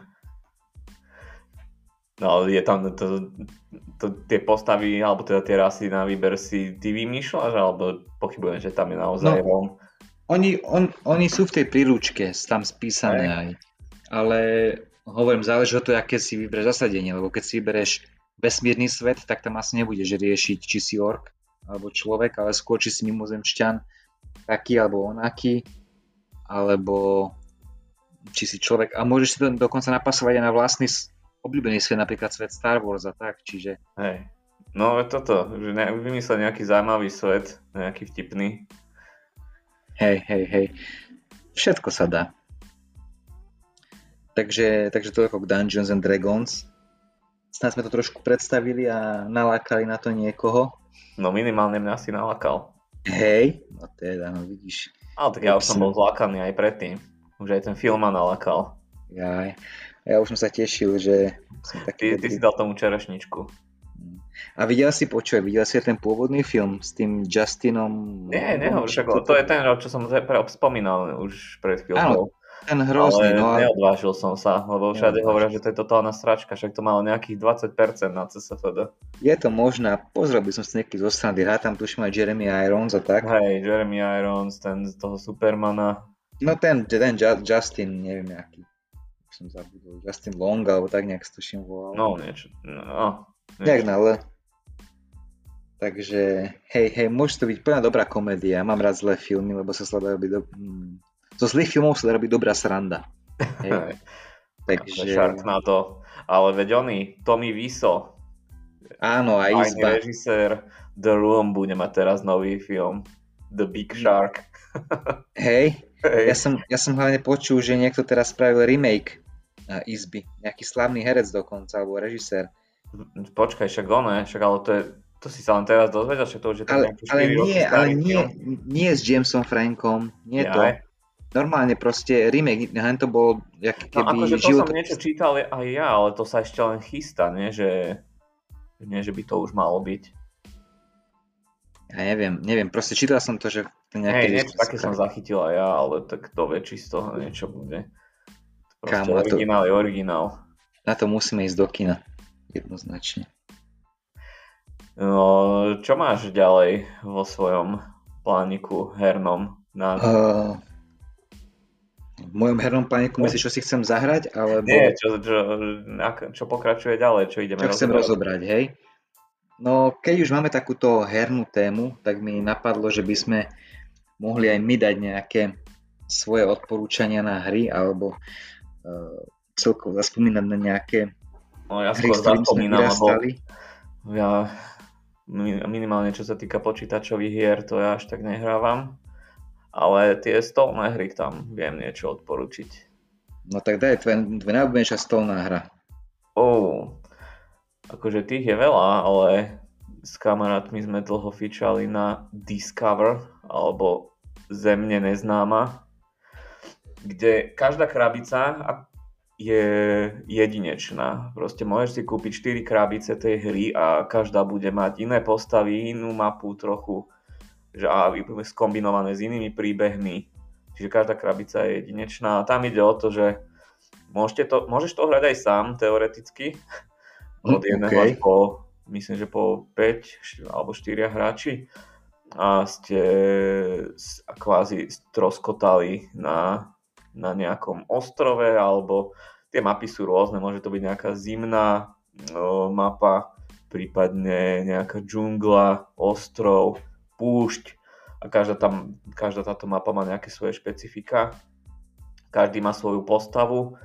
No je tam to, to, tie postavy, alebo teda tie rasy na výber si ty vymýšľaš, alebo pochybujem, že tam je naozaj no, Rom? Oni, on, oni sú v tej príručke, tam spísané aj. aj. Ale hovorím, záleží o to, aké si vybereš zasadenie, lebo keď si vybereš vesmírny svet, tak tam asi nebudeš riešiť, či si ork alebo človek, ale skôr či si mimozemšťan taký alebo onaký, alebo či si človek. A môžeš si to dokonca napasovať aj na vlastný obľúbený svet, napríklad svet Star Wars a tak, čiže... Hej. No toto, že ne, vymyslieť nejaký zaujímavý svet, nejaký vtipný, Hej, hej, hej. Všetko sa dá. Takže, takže toľko k Dungeons and Dragons. Snad sme to trošku predstavili a nalákali na to niekoho. No minimálne mňa si nalákal. Hej, no teda, no vidíš. Ale tak ja už som bol zlákaný aj predtým. Už aj ten film ma nalákal. Jaj, ja už som sa tešil, že... Som taký ty, ty si dal tomu čerešničku. A videl si, počuj, videl si ten pôvodný film s tým Justinom? Nie, nehovor, však to je ten rok, čo som spomínal už pred chvíľkou. Áno, ten hrozný, ale no. neodvážil som sa, lebo všade hovoria, že to je totálna stračka, však to malo nejakých 20% na CSFD. Je to možné, pozrel by som si nejaký zo strany, hrá tam tuším aj Jeremy Irons a tak. Hej, Jeremy Irons, ten z toho Supermana. No ten, ten Justin, neviem aký. Som zabudol. Justin Long, alebo tak nejak stuším volal. No, niečo. No, Nejak na L. Takže, hej, hej, môže to byť plná dobrá komédia. Mám rád zlé filmy, lebo sa sledujú byť do... Zo zlých filmov sa robí dobrá sranda. Hej. Takže... to. Ale veď oni, Tommy Wiseau, Áno, aj izba. režisér The Room bude mať teraz nový film. The Big Shark. Hej, hey. ja, som, ja som hlavne počul, že niekto teraz spravil remake uh, izby. Nejaký slavný herec dokonca, alebo režisér. Počkaj, však ono, však ale to je, to si sa len teraz dozvedel, že to už je ale, ale nie, ale nie, nie s Jamesom Frankom, nie ja, to. Normálne proste remake, hen to bol jak no, keby no, akože to život... som niečo čítal aj ja, ale to sa ešte len chystá, nie? Že, nie, že by to už malo byť. Ja neviem, neviem, proste čítal som to, že. Hej, niečo také som zachytil aj ja, ale tak to vie, či z toho niečo bude. Proste Kámo, originál to... je originál. Na to musíme ísť do kina, jednoznačne. No, čo máš ďalej vo svojom plániku hernom? Na... Uh, v mojom hernom plániku myslíš, čo si chcem zahrať? Alebo... Nie, čo, čo, čo pokračuje ďalej, čo ideme čo chcem rozobrať, hej? No, keď už máme takúto hernú tému, tak mi napadlo, že by sme mohli aj my dať nejaké svoje odporúčania na hry, alebo uh, celkovo zaspomínať na nejaké no, ja hry, s zaspomínam, lebo ja minimálne čo sa týka počítačových hier, to ja až tak nehrávam, ale tie stolné hry tam viem niečo odporučiť. No tak daj, tvoja, tvoja najobľúbenejšia stolná hra. Oh, akože tých je veľa, ale s kamarátmi sme dlho fičali na Discover, alebo Zemne neznáma, kde každá krabica je jedinečná. Proste môžeš si kúpiť 4 krabice tej hry a každá bude mať iné postavy, inú mapu trochu že a skombinované s inými príbehmi. Čiže každá krabica je jedinečná. A tam ide o to, že to, môžeš to hrať aj sám teoreticky, od jedného okay. až po, myslím, že po 5 alebo 4 hráči. A ste kvázi stroskotali na, na nejakom ostrove alebo tie mapy sú rôzne, môže to byť nejaká zimná mapa, prípadne nejaká džungla, ostrov, púšť a každá, tam, každá táto mapa má nejaké svoje špecifika. Každý má svoju postavu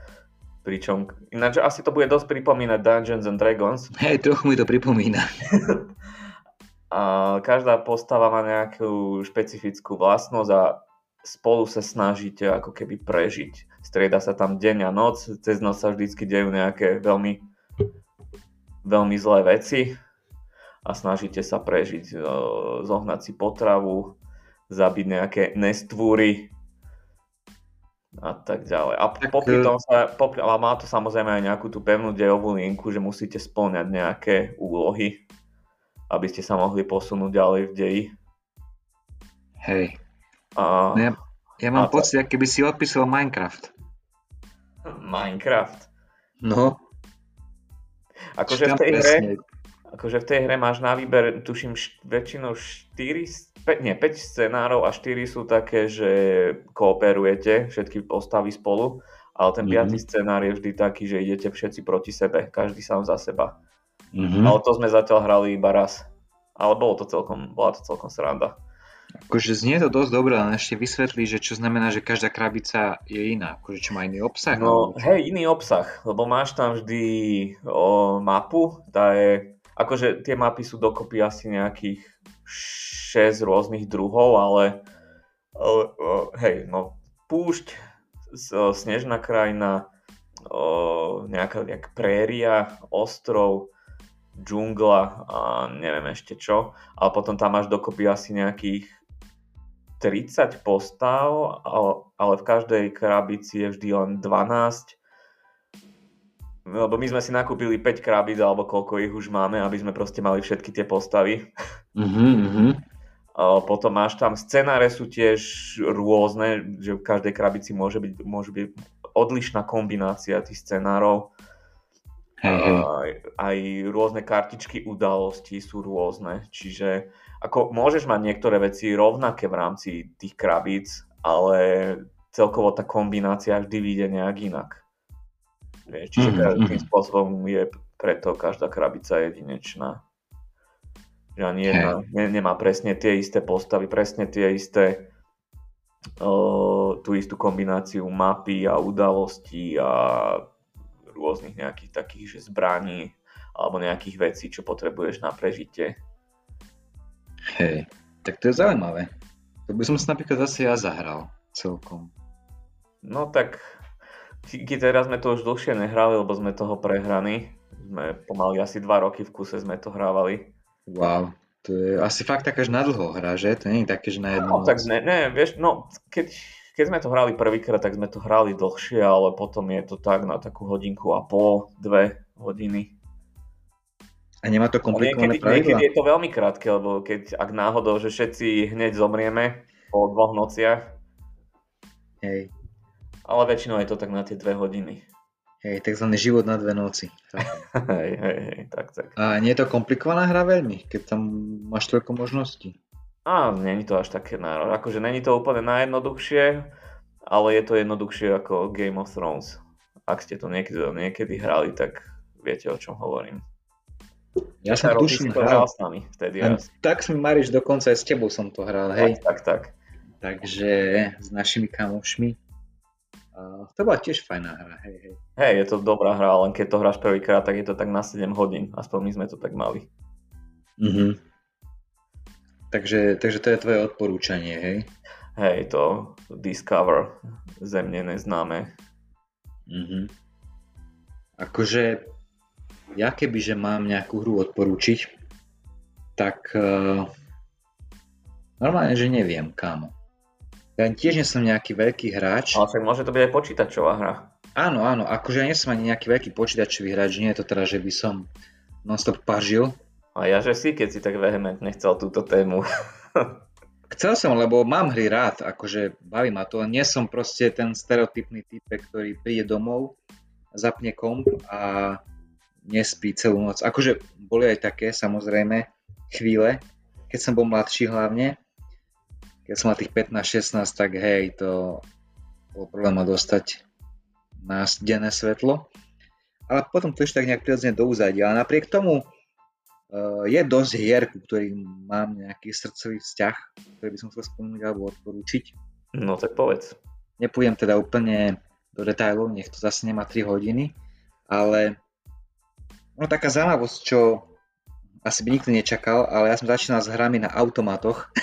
Pričom, ináč asi to bude dosť pripomínať Dungeons and Dragons. Hej, trochu mi to pripomína. a každá postava má nejakú špecifickú vlastnosť a spolu sa snažíte ako keby prežiť. Strieda sa tam deň a noc, cez noc sa vždycky dejú nejaké veľmi, veľmi zlé veci a snažíte sa prežiť, zohnať si potravu, zabiť nejaké nestvúry, a tak ďalej. A tak, popri tom sa, popri, ale má to samozrejme aj nejakú tú pevnú dejovú linku, že musíte splňať nejaké úlohy, aby ste sa mohli posunúť ďalej v deji. Hej. A, no ja, ja mám pocit, to... keby si odpísal Minecraft. Minecraft? No. Akože v tej hre, akože v tej hre máš na výber, tuším, št, väčšinou 4 5, nie, 5 scenárov a 4 sú také, že kooperujete všetky postavy spolu, ale ten mm-hmm. piatý scenár je vždy taký, že idete všetci proti sebe, každý sám za seba. Mm-hmm. Ale to sme zatiaľ hrali iba raz. Ale bolo to celkom, bola to celkom sranda. Akože znie to dosť dobré, ale ešte vysvetlí, že čo znamená, že každá krabica je iná. Akože čo má iný obsah? No, alebo... hej, iný obsah, lebo máš tam vždy o, mapu, tá je, akože tie mapy sú dokopy asi nejakých 6 rôznych druhov, ale, ale hej, no púšť, snežná krajina, nejaká, nejaká préria, ostrov, džungla a neviem ešte čo. Ale potom tam máš dokopy asi nejakých 30 postav, ale v každej krabici je vždy len 12 lebo my sme si nakúpili 5 krabíc alebo koľko ich už máme, aby sme proste mali všetky tie postavy. Mm-hmm. Potom máš tam, scenáre sú tiež rôzne, že v každej krabici môže byť, môže byť odlišná kombinácia tých scenárov. Hey, hey. Aj, aj rôzne kartičky udalostí sú rôzne, čiže ako môžeš mať niektoré veci rovnaké v rámci tých krabíc, ale celkovo tá kombinácia vždy vyjde nejak inak. Vieš, čiže mm-hmm. tým spôsobom je preto každá krabica jedinečná. Že ani jedna ne, nemá presne tie isté postavy, presne tie isté o, tú istú kombináciu mapy a udalostí a rôznych nejakých takých, že zbraní alebo nejakých vecí, čo potrebuješ na prežitie. Hej, tak to je zaujímavé. To by som si napríklad zase ja zahral celkom. No tak teraz sme to už dlhšie nehrali, lebo sme toho prehraní. Sme pomaly asi dva roky v kuse sme to hrávali. Wow, to je asi fakt taká, že na dlho hra, že? To nie je také, že na jednu No, tak ne, ne, vieš, no, keď, keď sme to hrali prvýkrát, tak sme to hrali dlhšie, ale potom je to tak na takú hodinku a pol, dve hodiny. A nemá to komplikované niekedy, niekedy je to veľmi krátke, lebo keď, ak náhodou, že všetci hneď zomrieme po dvoch nociach, Hej. Ale väčšinou je to tak na tie dve hodiny. Hej, takzvaný život na dve noci. hej, hej, hej, tak, tak. A nie je to komplikovaná hra veľmi, keď tam máš toľko možností? Á, není to až také náročné. Akože není to úplne najjednoduchšie, ale je to jednoduchšie ako Game of Thrones. Ak ste to niekedy, niekedy hrali, tak viete, o čom hovorím. Ja som tuším hral. s nami vtedy. Tak mi Mariš, dokonca aj s tebou som to hral, hej. Tak, tak, tak. Takže s našimi kamošmi to bola tiež fajná hra, hej, hej. Hej, je to dobrá hra, len keď to hráš prvýkrát, tak je to tak na 7 hodín. Aspoň my sme to tak mali. Mhm. Takže, takže to je tvoje odporúčanie, hej? Hej, to Discover, zemne neznáme. Mhm. Akože, ja keby, že mám nejakú hru odporúčiť, tak uh, normálne, že neviem, kámo. Ja tiež nie som nejaký veľký hráč. Ale však môže to byť aj počítačová hra. Áno, áno, akože ja nie som ani nejaký veľký počítačový hráč, nie je to teda, že by som non-stop pažil. A ja že si, keď si tak vehementne chcel túto tému. Chcel som, lebo mám hry rád, akože baví ma to, nie som proste ten stereotypný typ, ktorý príde domov, zapne komp a nespí celú noc. Akože boli aj také, samozrejme, chvíle, keď som bol mladší hlavne, keď som mal tých 15-16, tak hej, to bolo problém dostať na denné svetlo. Ale potom to ešte tak nejak prirodzene do úzadia. Ale napriek tomu uh, je dosť hier, ku ktorým mám nejaký srdcový vzťah, ktorý by som chcel spomenúť alebo odporúčiť. No tak povedz. Nepôjdem teda úplne do detajlov, nech to zase nemá 3 hodiny, ale no taká zaujímavosť, čo asi by nikto nečakal, ale ja som začínal s hrami na automatoch.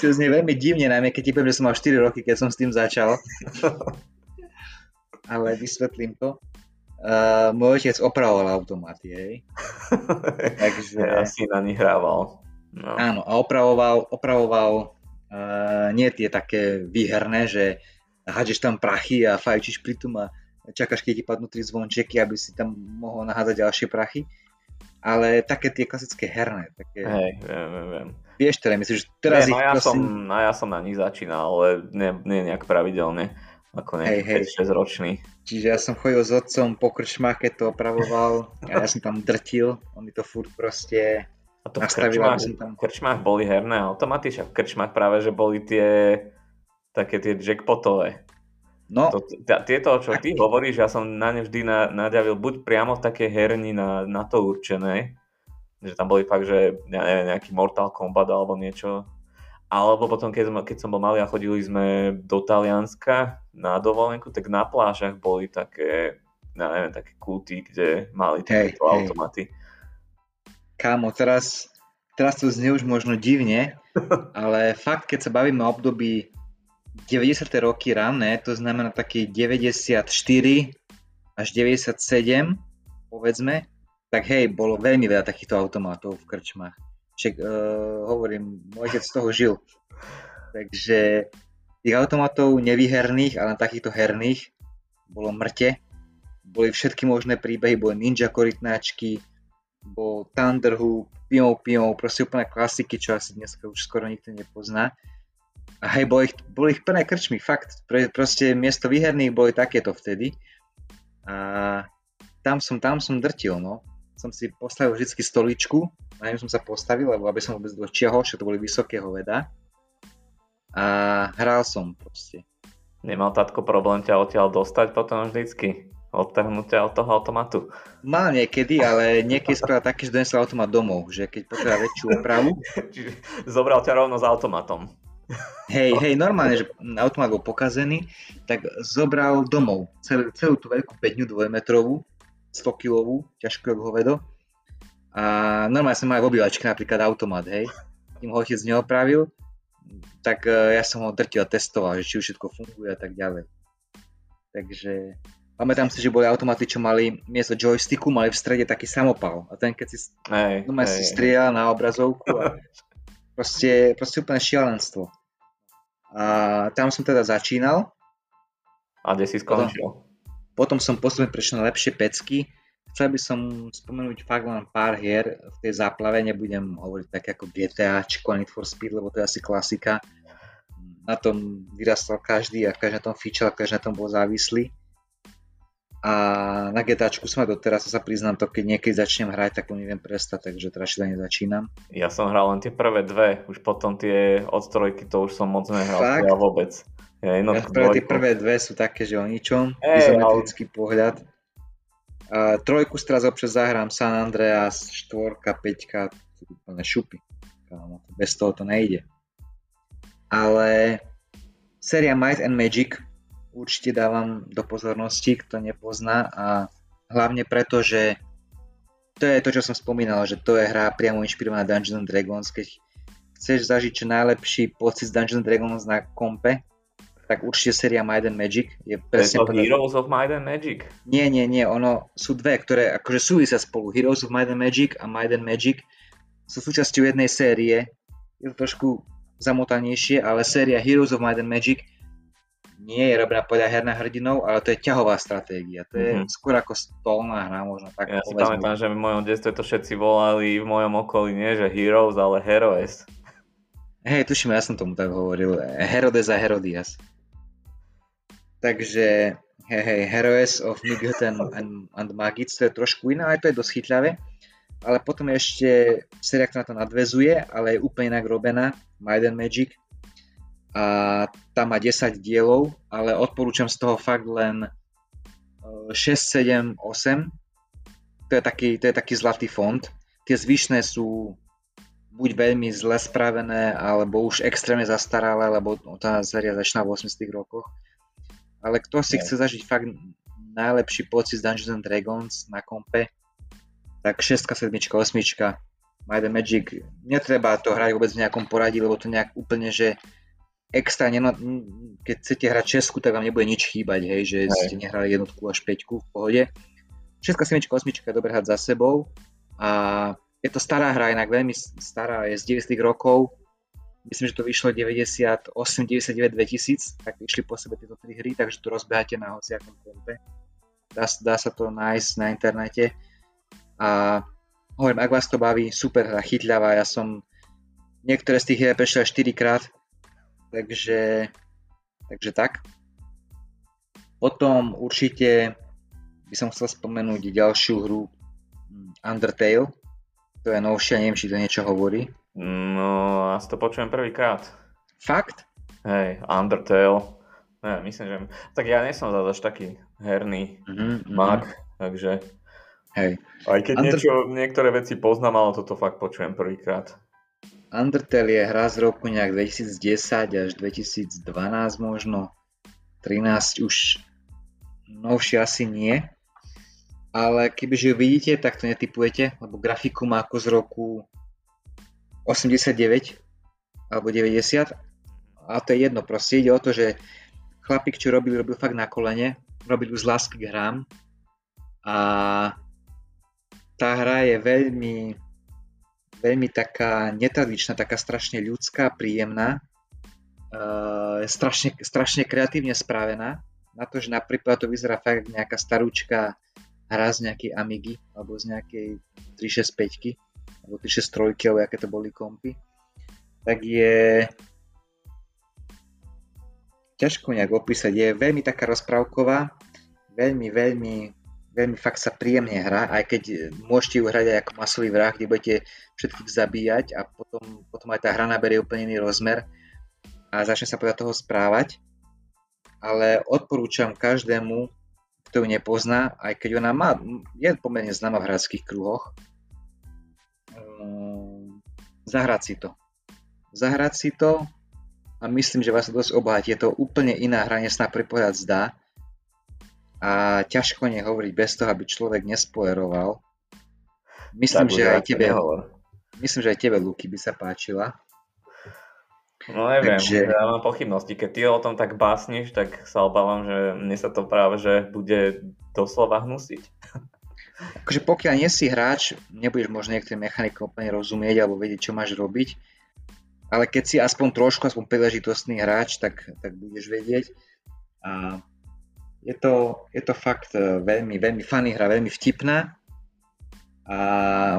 Čo znie veľmi divne, najmä keď ti poviem, že som mal 4 roky, keď som s tým začal. ale vysvetlím to. Uh, môj otec opravoval automaty, hej. Takže... Ja si na nich hrával. No. Áno, a opravoval, opravoval uh, nie tie také výherné, že hádžeš tam prachy a fajčíš pri tom a čakáš, keď ti padnú tri zvončeky, aby si tam mohol nahádzať ďalšie prachy. Ale také tie klasické herné. Také... Hej, viem, viem, viem. Vieš, teda myslíš, že teraz nie, no ja, prosím... som, no ja som na nich začínal, ale nie, nie nejak pravidelne, ako nejaký hej. 5-6 ročný. Čiže ja som chodil s otcom po krčmách, keď to opravoval a ja som tam drtil, on mi to furt proste a to nastavil, krčmách, tam... v krčmách boli herné automaty, však v krčmách práve, že boli tie také tie jackpotové. No, to, tieto, čo ty hovoríš, ja som na ne vždy na, naďavil buď priamo v také herni na, na to určené, že tam boli fakt, že ja neviem, nejaký Mortal Kombat alebo niečo, alebo potom, keď, som, keď som bol malý a chodili sme do Talianska na dovolenku, tak na plážach boli také, ja neviem, také kulty, kde mali takéto hey, automaty. Kámo, teraz, teraz to znie už možno divne, ale fakt, keď sa bavíme o období 90. roky ranné, to znamená taký 94 až 97, povedzme, tak hej, bolo veľmi veľa takýchto automatov v krčmách. Však uh, hovorím, môj otec z toho žil. Takže tých automatov nevyherných, ale takýchto herných bolo mŕte. Boli všetky možné príbehy, boli ninja korytnáčky, bol Thunderhoop, Pio Pio, proste úplne klasiky, čo asi dneska už skoro nikto nepozná. A hej, boli ich, boli ich plné krčmy, fakt. Pre, proste miesto výherných boli takéto vtedy. A tam som, tam som drtil, no. Som si postavil vždy stoličku, na ňu som sa postavil, lebo aby som vôbec dočiahol, že to boli vysoké hoveda. a hral som proste. Nemal tatko problém ťa odtiaľ dostať potom vždycky? Odtrhnúť ťa od toho automatu? Mal niekedy, ale niekedy spravil taký, že donesol automat domov, že keď potreboval väčšiu opravu. Čiže zobral ťa rovno s automatom. Hej, hej, normálne, že automat bol pokazený, tak zobral domov celú, celú tú veľkú 5 dvojmetrovú, 100 kilovú, ťažkú ako hovedo. A normálne som mal v obývačke napríklad automat, hej. Tým ho otec neopravil, tak e, ja som ho drtil a testoval, že či už všetko funguje a tak ďalej. Takže pamätám si, že boli automaty, čo mali miesto joysticku, mali v strede taký samopal. A ten keď si, Hej, no, si strieľal na obrazovku a proste, proste úplne šialenstvo. A tam som teda začínal, A kde si skončil? potom som postupne prešiel na lepšie pecky. Chcel by som spomenúť fakt len pár hier v tej záplave, nebudem hovoriť tak ako GTA či Need for Speed, lebo to je asi klasika. Na tom vyrastal každý a každý na tom fičal, každý na tom bol závislý. A na GTAčku aj doteraz, sa priznám to, keď niekedy začnem hrať, tak neviem prestať, takže teraz nezačínam. Ja som hral len tie prvé dve, už potom tie od trojky to už som moc nehral Fakt? teda vôbec. Ja, Ja prvé, tie prvé dve sú také, že o ničom, Ej, izometrický pohľad. A trojku teraz občas zahrám San Andreas, štvorka, peťka, úplne šupy. Bez toho to nejde. Ale séria Might and Magic určite dávam do pozornosti, kto nepozná a hlavne preto, že to je to, čo som spomínal, že to je hra priamo inšpirovaná Dungeons and Dragons. Keď chceš zažiť čo najlepší pocit z Dungeons and Dragons na kompe, tak určite séria Might and Magic je presne podľa- Heroes of Might and Magic. Nie, nie, nie, ono sú dve, ktoré akože súvisia spolu. Heroes of Might and Magic a Might and Magic sú súčasťou jednej série. Je to trošku zamotanejšie, ale séria Heroes of Might and Magic nie je robená podľa her na hrdinov, ale to je ťahová stratégia. To je Mhm. skôr ako stolná hra, možno tak Ja si pamätám, že v mojom detstve to všetci volali v mojom okolí nie, že Heroes, ale Heroes. Hej, tuším, ja som tomu tak hovoril. Herodes a Herodias. Takže, hej, hej, Heroes of Midgard and, and, and Magic, to je trošku iné, ale to je dosť chytľavé. Ale potom je ešte séria, ktorá na to nadvezuje, ale je úplne inak robená, and Magic. A tam má 10 dielov, ale odporúčam z toho fakt len e, 6, 7, 8. To je taký, to je taký zlatý fond. Tie zvyšné sú buď veľmi zle spravené, alebo už extrémne zastaralé, lebo tá séria začína v 80 rokoch. Ale kto si No. chce zažiť fakt najlepší pocit z Dungeons and Dragons na kompe, tak 6, 7, 8, Might and Magic, netreba to hrať vôbec v nejakom poradí, lebo to nejak úplne, že extra, neno, keď chcete hrať Česku, tak vám nebude nič chýbať, hej, že Hej. ste nehrali jednotku až 5 v pohode. 6, 7, 8 je dobre hrať za sebou a je to stará hra, inak veľmi stará, je z 90 rokov. Myslím, že to vyšlo 98, 99, 2000, tak vyšli po sebe tieto tri hry, takže to rozbeháte na hociakom kompe. Dá, dá sa to nájsť na internete. A hovorím, ak vás to baví, super hra, chytľavá, ja som niektoré z tých hier prešiel až 4 krát, takže, takže tak. Potom určite by som chcel spomenúť ďalšiu hru mm, Undertale, to je novšia, neviem, či to niečo hovorí. No, asi to počujem prvýkrát. Fakt? Hej, Undertale. Ne, myslím, že... Tak ja nie som zase taký herný Mhm, mhm. mag, takže... Hej. Aj keď Under- niečo, niektoré veci poznám, ale toto fakt počujem prvýkrát. Undertale je hra z roku nejak 2010 až 2012 možno. 13 už novšie asi nie. Ale kebyže ju vidíte, tak to netypujete, lebo grafiku má ako z roku 89 alebo 90. A to je jedno, proste ide o to, že chlapík, čo robil, robil fakt na kolene, robil z lásky k hrám a tá hra je veľmi veľmi taká netradičná, taká strašne ľudská, príjemná, uh, strašne, strašne kreatívne spravená. Na to, že napríklad to vyzerá fakt nejaká starúčka hra z nejakej Amigy, alebo z nejakej 365 alebo 363 alebo aké to boli kompy, tak je ťažko nejak opísať. Je veľmi taká rozprávková, veľmi, veľmi veľmi fakt sa príjemne hrá, aj keď môžete ju hrať aj ako masový vrah, kde budete všetkých zabíjať a potom, potom aj tá hra naberie úplne iný rozmer. a začne sa podľa toho správať, ale odporúčam každému, kto ju nepozná, aj keď ona má, je pomerne známa v hradských kruhoch, ehm, zahrať si to. Zahrať si to a myslím, že vás to dosť obohatí. Je to úplne iná hra, než sa na prvý pohľad zdá a ťažko nehovoriť bez toho, aby človek nespoileroval. Myslím, že aj tebe, myslím, že aj tebe, Luky, by sa páčila. No neviem, Takže... ja mám pochybnosti. Keď ty o tom tak básniš, tak sa obávam, že mne sa to práve že bude doslova hnusiť. Akože pokiaľ nie si hráč, nebudeš možno niektorým mechanikom úplne rozumieť alebo vedieť, čo máš robiť, ale keď si aspoň trošku, aspoň príležitostný hráč, tak, tak budeš vedieť. A je to, je to fakt e, veľmi, veľmi funny hra, veľmi vtipná a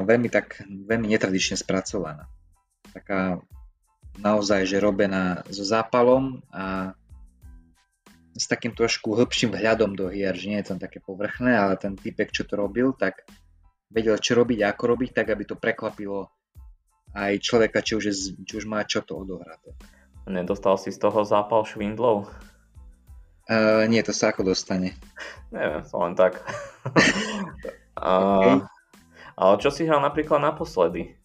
veľmi tak, veľmi netradične spracovaná. Taká naozaj, že robená so zápalom a s takým trošku hĺbším vhľadom do hier, že nie je to také povrchné, ale ten typek, čo to robil, tak vedel, čo robiť a ako robiť, tak aby to prekvapilo aj človeka, či už, je, či už má čo to odohraté. Nedostal si z toho zápal švindlov? Uh, nie, to sa ako dostane. Neviem, len tak. uh, Ale čo si hral napríklad naposledy?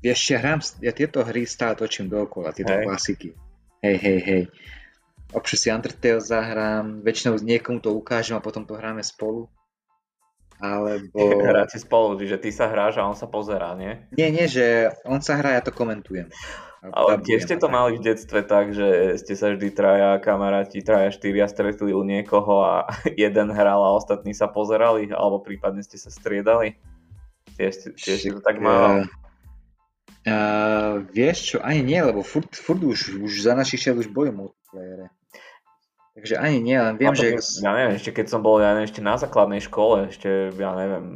Vieš, ja hrám, ja tieto hry stále točím dookola, tieto hey. klasiky. Hej, hej, hej. Občas si Undertale zahrám, väčšinou niekomu to ukážem a potom to hráme spolu. Alebo... Hráte spolu, že ty sa hráš a on sa pozerá, nie? Nie, nie, že on sa hrá, ja to komentujem. Ale tiež ste to mali v detstve tak, že ste sa vždy traja kamaráti, traja, štyria stretli u niekoho a jeden hral a ostatní sa pozerali, alebo prípadne ste sa striedali? Tiež, tiež to tak malo? Uh, vieš čo, ani nie, lebo furt, furt už, už za našich šiel už boli multiplayere. Takže ani nie, len viem, to, že... Ja neviem, ešte keď som bol, ja neviem, ešte na základnej škole, ešte, ja neviem,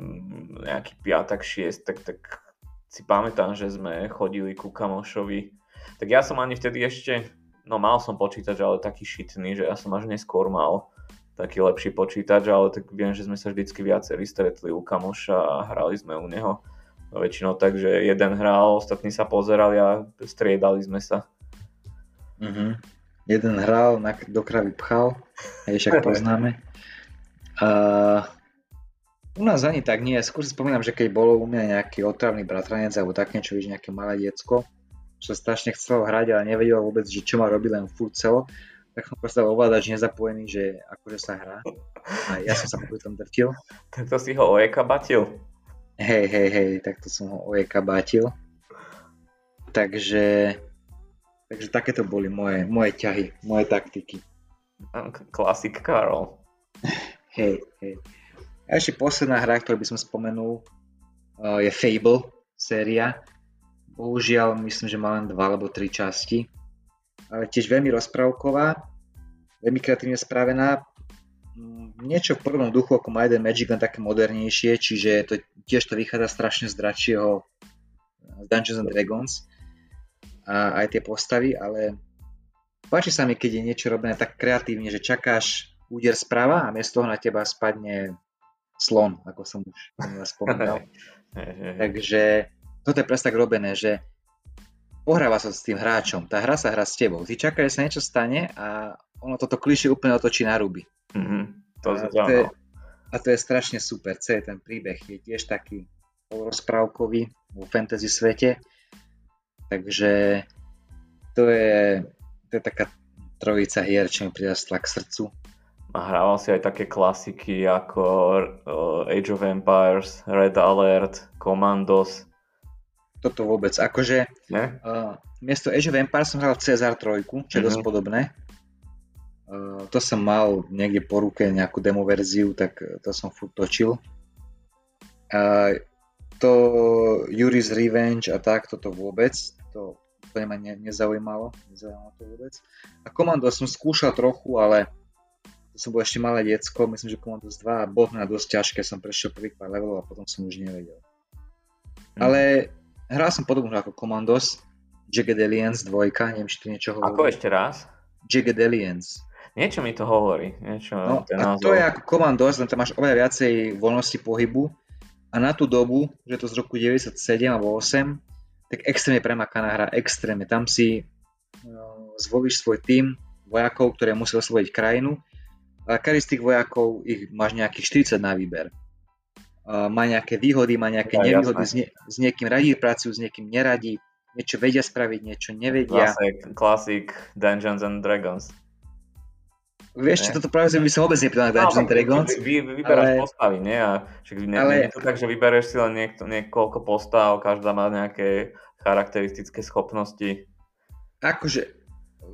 nejaký piatak, šiest, tak, tak si pamätám, že sme chodili ku kamošovi. Tak ja som ani vtedy ešte, no mal som počítač, ale taký šitný, že ja som až neskôr mal taký lepší počítač, ale tak viem, že sme sa vždycky viacerí stretli u kamoša a hrali sme u neho väčšinou tak, že jeden hral, ostatní sa pozerali a striedali sme sa. Mm-hmm. Jeden hral, na, do kravy pchal, aj však poznáme. A u nás ani tak nie, skôr si spomínam, že keď bolo u mňa nejaký otravný bratranec alebo tak niečo, víš, nejaké malé diecko, čo strašne chcelo hrať, ale nevedel vôbec, že čo má robiť len furt celo, tak som proste ovládač nezapojený, že akože sa hrá. A ja som sa popri tom drtil. Tak to si ho ojeka batil. Hej, hej, hej, takto som ho ojekabátil. Takže, takže takéto boli moje, moje ťahy, moje taktiky. Klasik Karol. Hej, hej. A ešte posledná hra, ktorú by som spomenul, uh, je Fable séria. Bohužiaľ, myslím, že má len dva alebo tri časti. Ale tiež veľmi rozprávková, veľmi kreatívne spravená, niečo v prvom duchu ako Might and Magic, len také modernejšie, čiže to, tiež to vychádza strašne z dračieho Dungeons and Dragons a aj tie postavy, ale páči sa mi, keď je niečo robené tak kreatívne, že čakáš úder správa a miesto toho na teba spadne slon, ako som už spomínal. Takže toto je presne tak robené, že pohráva sa s tým hráčom, tá hra sa hrá s tebou. Ty čakáš, že sa niečo stane a ono toto klišie úplne otočí na ruby. Mm-hmm. To a, to je, a to je strašne super. Celý ten príbeh je tiež taký rozprávkový vo fantasy svete. Takže to je, to je taká trojica hier, čo mi prirastla k srdcu. A hrával si aj také klasiky ako uh, Age of Empires, Red Alert, Commandos. Toto vôbec. Akože uh, miesto Age of Empires som hral Cezar 3, čo je mm-hmm. dosť podobné. Uh, to som mal niekde po ruke nejakú demo verziu, tak to som furt točil. Uh, to Yuri's Revenge a tak, toto vôbec, to úplne ma ne, nezaujímalo, nezaujímalo to vôbec. A Commandos som skúšal trochu, ale to som bol ešte malé diecko, myslím, že Commandos 2 a bol na dosť ťažké, som prešiel prvý pár levelov a potom som už nevedel. Hmm. Ale hral som podobnú ako Commandos, Jagged Aliens 2, neviem, či to niečo hovorí. Ako ešte raz? Jagged Aliens. Niečo mi to hovorí. Niečo, no, ten a to je ako Commandos, len tam máš oveľa viacej voľnosti pohybu a na tú dobu, že to z roku 97 alebo 8, tak extrémne premakaná hra, extrémne. Tam si zvolíš svoj tým vojakov, ktoré musí osloviť krajinu. A každý z tých vojakov ich máš nejakých 40 na výber. Má nejaké výhody, má nejaké ja, nevýhody, s, nie, s niekým radí pracujú, s niekým neradí, niečo vedia spraviť, niečo nevedia. Classic Dungeons and Dragons. Vieš čo, toto práve by som vôbec nepridal na Dungeons no, Dragons. Vy, vy, vyberáš ale... postavy, nie? A však ne, ale... nie je to tak, že vybereš si len niekto, niekoľko postav, každá má nejaké charakteristické schopnosti. Akože,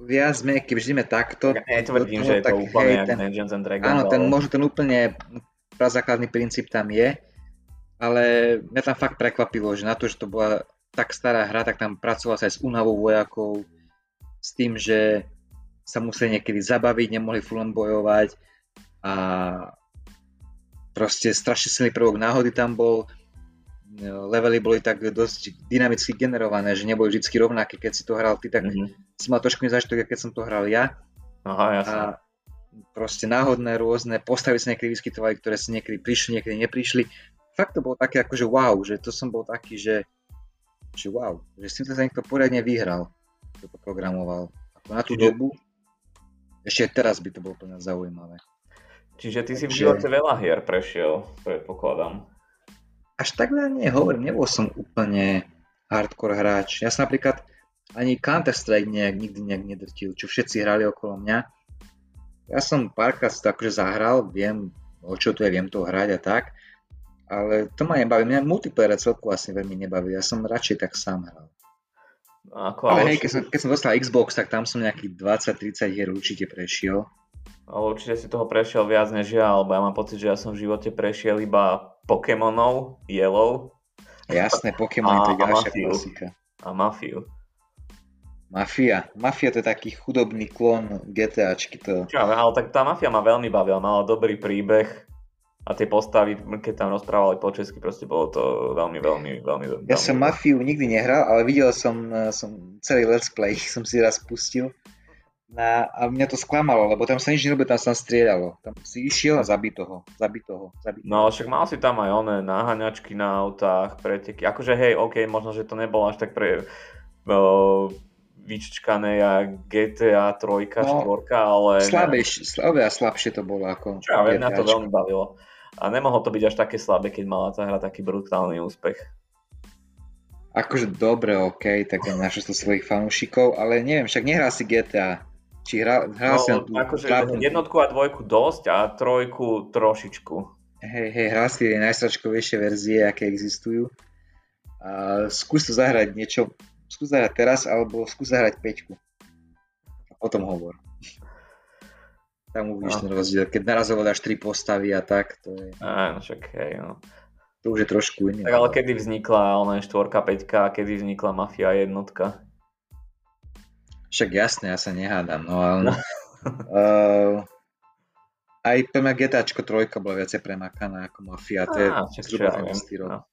viac menej, keď vždyme takto... Ja netvrdím, že je to úplne jak ten, Dungeons and Dragons. Áno, ten, možno ten úplne základný princíp tam je, ale mňa tam fakt prekvapilo, že na to, že to bola tak stará hra, tak tam pracovala sa aj s únavou vojakov, s tým, že sa museli niekedy zabaviť, nemohli full bojovať a proste strašne silný prvok náhody tam bol. Levely boli tak dosť dynamicky generované, že neboli vždy rovnaké. Keď si to hral ty, tak mm-hmm. si mal trošku nezažitok, keď som to hral ja. Aha, jasne. A proste náhodné rôzne postavy sa niekedy vyskytovali, ktoré si niekedy prišli, niekedy neprišli. Fakt to bolo také akože wow, že to som bol taký, že, že wow, že s tým sa niekto poriadne vyhral, kto to programoval. Ako na tú Čiže... dobu ešte teraz by to bolo plne zaujímavé. Čiže ty Takže... si v živote veľa hier prešiel, predpokladám. Až tak veľa nie, hovorím, nebol som úplne hardcore hráč. Ja som napríklad ani Counter-Strike nejak, nikdy nejak nedrtil, čo všetci hrali okolo mňa. Ja som párkrát to akože zahral, viem, o čo to je, viem to hrať a tak, ale to ma nebaví. Mňa multiplayer celku asi veľmi nebaví, ja som radšej tak sám hral. Ako, ale, hej, keď som, keď som dostal Xbox, tak tam som nejakých 20-30 hier určite prešiel. Ale určite si toho prešiel viac než ja, lebo ja mám pocit, že ja som v živote prešiel iba Pokémonov, Yellow. Jasné, Pokémon to je ďalšia klasika. A Mafiu. Mafia. Mafia to je taký chudobný klon GTAčky. To... Čo, ale tak tá Mafia ma veľmi bavila, mala dobrý príbeh a tie postavy, keď tam rozprávali po česky, proste bolo to veľmi, veľmi, veľmi, veľmi Ja som Mafiu nikdy nehral, ale videl som, eh, som celý let's play, som si raz pustil na, a mňa to sklamalo, lebo tam sa nič nerobilo, tam sa strieľalo. Tam si išiel a zabí toho, zabí toho, toho. No ale však mal si tam aj oné náhaňačky na autách, preteky. Akože hej, ok, možno, že to nebolo až tak pre... Uh, vyčkané a GTA 3, no, 4, ale... Slabejšie, slabé a slabšie to bolo ako... Čo ja viem, mňa to veľmi bavilo. A nemohlo to byť až také slabé, keď mala tá hra taký brutálny úspech. Akože dobre, ok, tak našli to svojich fanúšikov, ale neviem, však nehrá si GTA. Či hral, hral no, si tú akože jednotku a dvojku dosť a trojku trošičku. Hej, hej, hral si najstračkovejšie verzie, aké existujú. A skús to zahrať niečo, skús zahrať teraz, alebo skús zahrať peťku. A potom hovor. Tam uvidíš no. ten rozdiel. Keď naraz dáš tri postavy a tak, to je... Áno, však hej, no. To už je trošku iný. Tak ale kedy vznikla ona štvorka, peťka a kedy vznikla Mafia jednotka? Však jasne, ja sa nehádam, no ale... No. uh, aj pre mňa GTAčko 3 bola viacej premakaná ako Mafia, to je zhruba ten istý rok.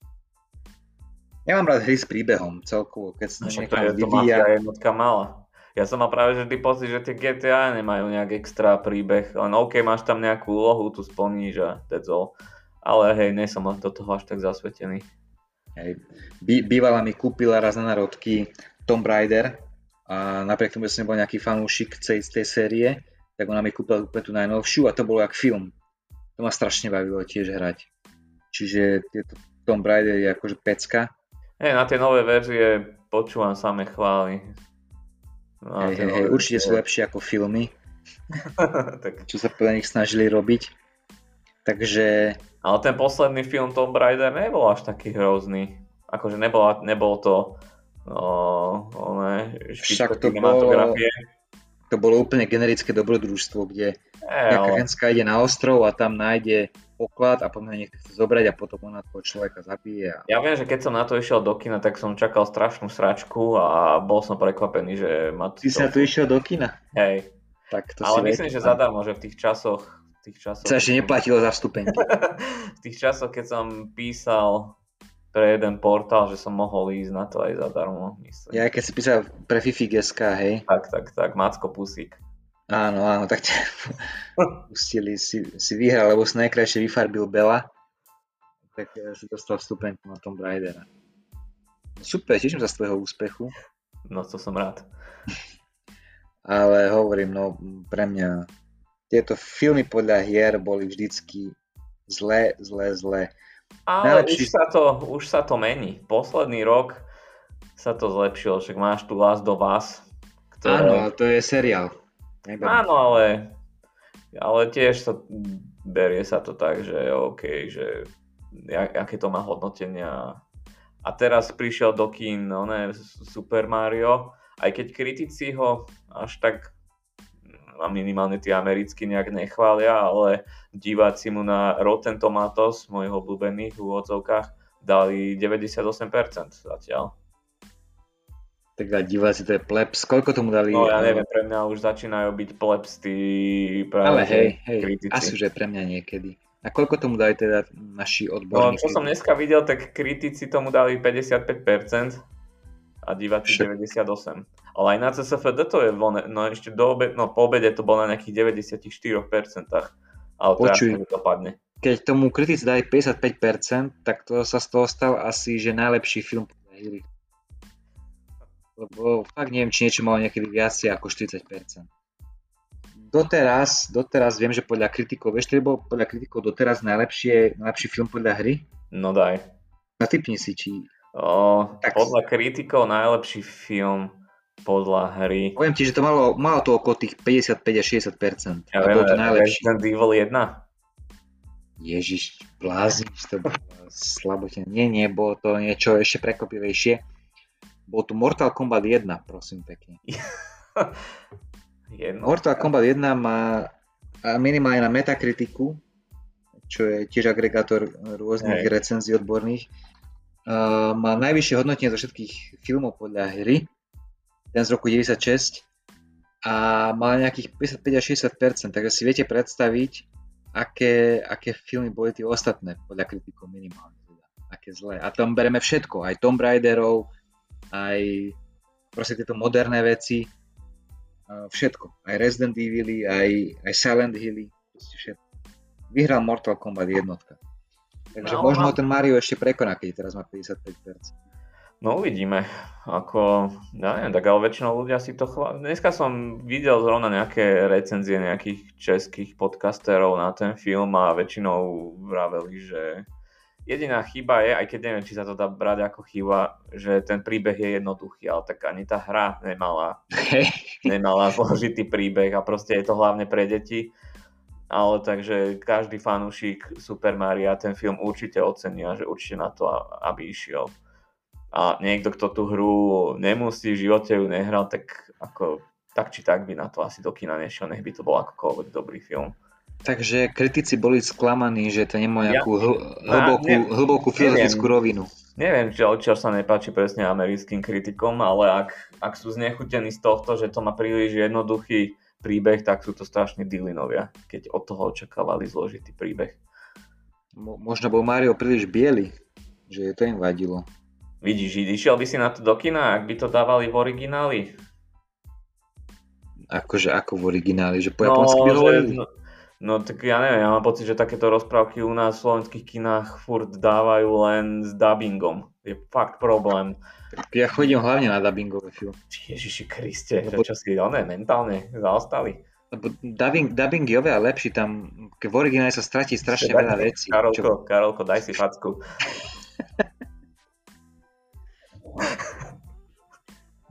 Ja mám rád hry s príbehom celkovo, keď sa no, niekam vyvíja. Mafia jednotka mala. Ja som mal práve vždy pocit, že tie GTA nemajú nejak extra príbeh, len OK, máš tam nejakú úlohu, tu splníš a that's all. Ale hej, nie som do toho až tak zasvetený. Hej. Bí, bývala mi kúpila raz na narodky Tomb Raider a napriek tomu, že som nebol nejaký fanúšik tej, tej série, tak ona mi kúpila úplne tú najnovšiu a to bolo jak film. To ma strašne bavilo tiež hrať. Čiže tieto Tomb Raider je akože pecka. Hej, na tie nové verzie počúvam samé chvály. Hej, hej, hej, určite sú lepšie ako filmy, tak. čo sa podľa nich snažili robiť. Takže... Ale ten posledný film Tomb Raider nebol až taký hrozný. Akože nebol, nebol to no, ne, Však to bolo, to bolo úplne generické dobrodružstvo, kde e, nejaká ženská ide na ostrov a tam nájde poklad a potom nech chce zobrať a potom ona toho človeka zabije. A... Ja viem, že keď som na to išiel do kina, tak som čakal strašnú sračku a bol som prekvapený, že ma to... Ty si na to išiel do kina? Hej. Tak to Ale si myslím, že zadarmo, že v tých časoch... V tých časoch sa ešte neplatilo za vstupenky. v tých časoch, keď som písal pre jeden portál, že som mohol ísť na to aj zadarmo. Myslím. Ja keď si písal pre Fifi GSK, hej? Tak, tak, tak, Macko Pusík. Áno, áno, tak ťa pustili, si, si vyhral, lebo si najkrajšie vyfarbil Bela, tak si dostal vstupenku na tom Raidera. Super, teším sa z tvojho úspechu. No to som rád. ale hovorím, no pre mňa tieto filmy podľa hier boli vždycky zlé, zlé, zlé. Ale Najlepší... už, sa to, už sa to mení. Posledný rok sa to zlepšilo, však máš tu Last do vás. Ktoré... Áno, to je seriál. Neberiem. Áno, ale, ale tiež sa berie sa to tak, že OK, že aké to má hodnotenia. A teraz prišiel do kín no ne, Super Mario, aj keď kritici ho až tak a minimálne tí americkí nejak nechvália, ale diváci mu na Rotten Tomatoes, mojich obľúbených v úvodzovkách, dali 98% zatiaľ. Tak a diváci to je plebs. Koľko tomu dali? No ja neviem, pre mňa už začínajú byť plebs tí práve Ale hej, hej, kritici. asi že pre mňa niekedy. A koľko tomu dali teda naši odborníci? No, čo som dneska videl, tak kritici tomu dali 55% a diváci Však. 98%. Ale aj na CSFD to je voľné, no ešte do obe, no po obede to bolo na nejakých 94%. Ale Počuj, to padne. Keď tomu kritici dali 55%, tak to sa z toho stal asi, že najlepší film hry lebo fakt neviem, či niečo malo niekedy viacej ako 40%. Doteraz, doteraz viem, že podľa kritikov, vieš, to bol podľa kritikov doteraz najlepšie, najlepší film podľa hry? No daj. Natypni si, či... O, tak... Podľa kritikov najlepší film podľa hry. Poviem ti, že to malo, malo to okolo tých 55 až 60%. Ja a viem, to najlepší. Resident Evil 1? Ježiš, blázniš, to bolo slabotne. Nie, nie, bolo to niečo ešte prekopivejšie. Bol tu Mortal Kombat 1, prosím pekne. Jedno. Mortal Kombat 1 má minimálne na Metakritiku, čo je tiež agregátor rôznych Hej. recenzií odborných, uh, má najvyššie hodnotenie zo všetkých filmov podľa hry, ten z roku 96, a má nejakých 55 až 60%, takže si viete predstaviť, aké, aké filmy boli tie ostatné podľa kritikov minimálne. Teda, aké zlé. A tam bereme všetko, aj Tomb Raiderov, aj proste tieto moderné veci, všetko. Aj Resident Evil, aj, aj Silent Hill, všetko. Vyhral Mortal Kombat jednotka. Takže no, možno no. ten Mario ešte prekoná, keď teraz má 55%. No uvidíme. Ako, ja neviem, tak ale väčšinou ľudia si to chvá... Dneska som videl zrovna nejaké recenzie nejakých českých podcasterov na ten film a väčšinou vraveli, že Jediná chyba je, aj keď neviem, či sa to dá brať ako chyba, že ten príbeh je jednoduchý, ale tak ani tá hra nemala, nemala zložitý príbeh a proste je to hlavne pre deti. Ale takže každý fanúšik Super Maria ten film určite ocení a že určite na to, aby išiel. A niekto, kto tú hru nemusí, v živote ju nehral, tak ako tak či tak by na to asi do kina nešiel, nech by to bol akokoľvek dobrý film. Takže kritici boli sklamaní, že to nemá nejakú ja, hlbokú, ne, hlbokú filozofickú rovinu. Neviem, čo, čo sa nepáči presne americkým kritikom, ale ak, ak sú znechutení z tohto, že to má príliš jednoduchý príbeh, tak sú to strašne Dylanovia, keď od toho očakávali zložitý príbeh. Mo, možno bol Mario príliš biely, že to im vadilo. Vidíš, išiel by si na to do kina, ak by to dávali v origináli? Akože ako v origináli, že po no, japonsky by hovorili? No, No tak ja neviem, ja mám pocit, že takéto rozprávky u nás v slovenských kinách furt dávajú len s dubbingom. Je fakt problém. Ja chodím hlavne na dubbingové filmy. Ježiši Kriste, Lebo... čo si oné mentálne zaostali. Lebo dubbing, dubbing je oveľa lepší, tam v originále sa stratí strašne veľa vecí. Karolko, čo... Karolko, daj si facku.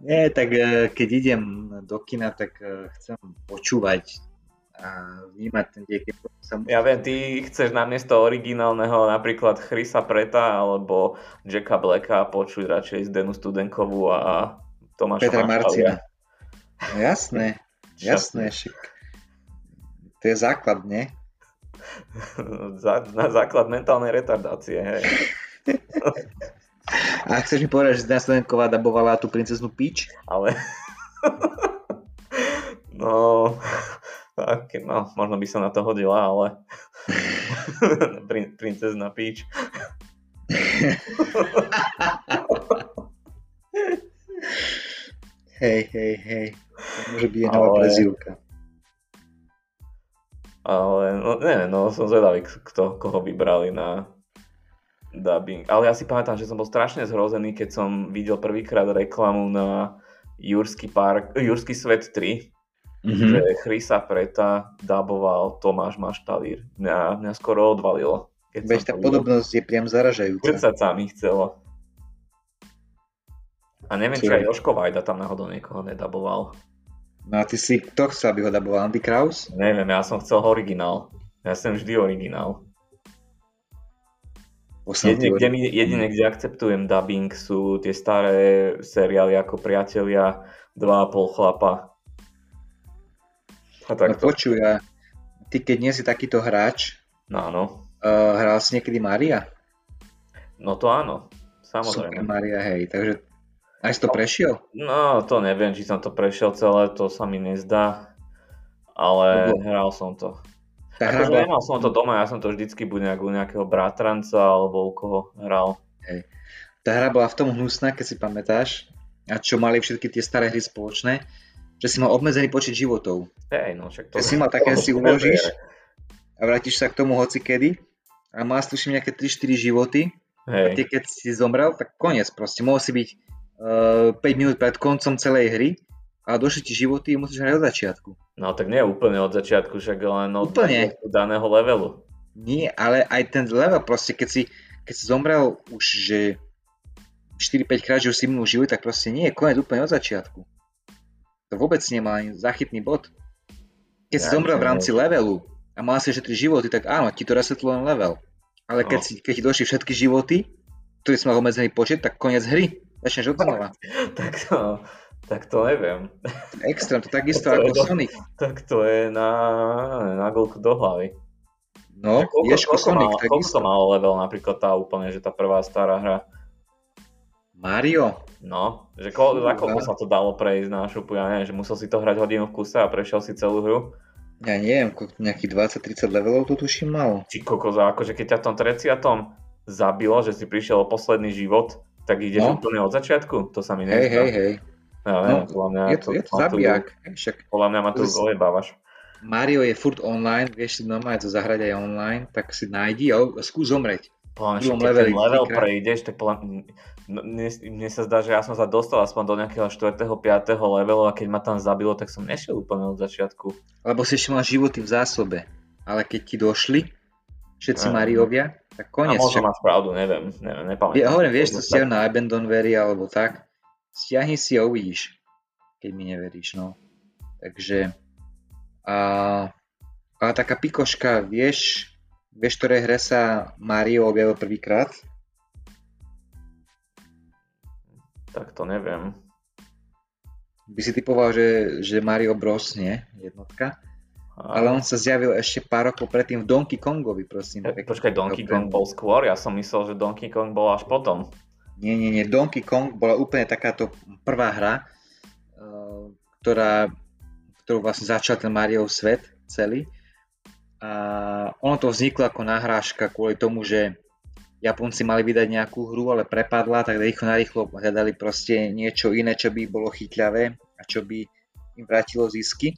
Nie, tak eh, keď idem do kina, tak eh, chcem počúvať a vnímať ten diek. Ja viem, ty chceš namiesto originálneho napríklad Chrisa Preta alebo Jacka Blacka počuť radšej Denu Studenkovú a Tomáša Petra Marcina. No jasné, jasné, však to je základ, nie? na základ mentálnej retardácie, hej. A chceš mi povedať, že Zdena Studenková dabovala tú princeznu Peach? Ale... no, tak, no, možno by sa na to hodila, ale Prin- princezna Peach. hej, hej, hej. To môže byť ale... nová prezivka. Ale, no, neviem, no som zvedavý, kto, koho vybrali na dubbing. Ale ja si pamätám, že som bol strašne zhrozený, keď som videl prvýkrát reklamu na Jurský, park, Jurský svet 3 Mhm. že Chrisa Preta daboval Tomáš Maštalír. Mňa, mňa skoro odvalilo. Keď Veď tá podobnosť je priam zaražajúca. Krcať sa mi chcelo. A neviem, či Čo? aj Joško Vajda tam náhodou niekoho nedaboval. No a ty si, kto chcel, aby ho daboval? Andy Kraus? Neviem, ja som chcel originál. Ja som vždy originál. Jedine, kde, mi, jedine, kde akceptujem dubbing sú tie staré seriály ako Priatelia, 2,5 chlapa. A No takto. počuj, a ty keď nie si takýto hráč, No áno. uh, hral si niekedy Maria? No to áno. Super Samozrejme. Maria, hej, takže aj si to prešiel? No to neviem, či som to prešiel celé, to sa mi nezdá. Ale Lebo- hral som to. Tá Akože nemal som to doma, ja som to vždycky buď nejak u nejakého bratranca alebo u koho hral. tá hra bola v tom hnusná, keď si pamätáš, a čo mali všetky tie staré hry spoločné, že si mal obmedzený počet životov. Hej, no však to... Že si mal také, si uložíš a vrátiš sa k tomu hoci kedy a si tuším nejaké 3-4 životy a Hej, tie keď si zomrel, tak koniec proste. Mohol si byť uh, 5 minút pred koncom celej hry a došli ti životy a musíš hrať od začiatku. no tak nie úplne od začiatku, však len od Úplne. daného levelu. Nie, ale aj ten level proste, keď si, keď si zomrel už, že 4-5 krát, že už si minul život, tak proste nie je koniec úplne od začiatku. To vôbec nemá ani zachytný bod. Keď si Ja zomrel v rámci levelu a mal si ešte 3 životy, tak áno, ti to resetlo len level. Ale keď, No. si, keď ti došli všetky životy, ktorý si mal obmedzený počet, tak koniec hry. Začneš od znova. tak to, tak to neviem. Extrém, to takisto To ako do- Sonic. Tak to je na, na golku do hlavy. No, koľko, Ješko koľko, Sonic, mal, koľko to malo level napríklad tá úplne, že tá prvá stará hra? Mario, No, že ko, za koľko sa to dalo prejsť na šupu, ja neviem, že musel si to hrať hodinu v kuse a prešiel si celú hru. ja neviem, nejakých 20-30 levelov to tuším mal. Či kokos, akože keď ťa v tom 30. zabilo, že si prišiel o posledný život, tak ideš No. úplne od začiatku? To sa mi Hej, hej, hej. Ja neviem, No, podľa mňa Je to, je to ma tu- zabijak. Však Podľa mňa ma To si- ojebávaš. Mario je furt online, vieš si normálne to zahrať aj online, tak si nájdi a skús zomrieť. Podľa mňa, keď ten level prejdeš, tak podľa mne, mne sa zdá, že ja som sa dostal aspoň do nejakého 4. 5. levelu a keď ma tam zabilo, tak som nešiel úplne od začiatku. Lebo si ešte mal životy v zásobe. Ale keď ti došli všetci Áno. Mariovia, tak A koniec. možno Však, máš pravdu, neviem, neviem, nepamätám. ja hovorím, vieš to stiahnuť na Abandonware alebo tak. Stiahni si a uvidíš, keď mi neveríš, no. Takže a, ale taká pikoška, vieš, vieš, v ktorej hre sa Mario objavil prvýkrát? Tak to neviem. By si typoval, že, že Mario Bros, nie? Jednotka. A... Ale on sa zjavil ešte pár rokov predtým v Donkey Kongovi, prosím. Eh, Počkaj, Donkey. Kong bol skôr? Ja som myslel, že Donkey Kong bol až potom. Nie, nie, nie. Donkey Kong bola úplne takáto prvá hra, eh, ktorá, ktorú vlastne začal ten Mariov svet celý. A ono to vzniklo ako nahrážka kvôli tomu, že Japonci mali vydať nejakú hru, ale prepadla, tak rýchlo narýchlo hľadali proste niečo iné, čo by bolo chytľavé a čo by im vrátilo zisky.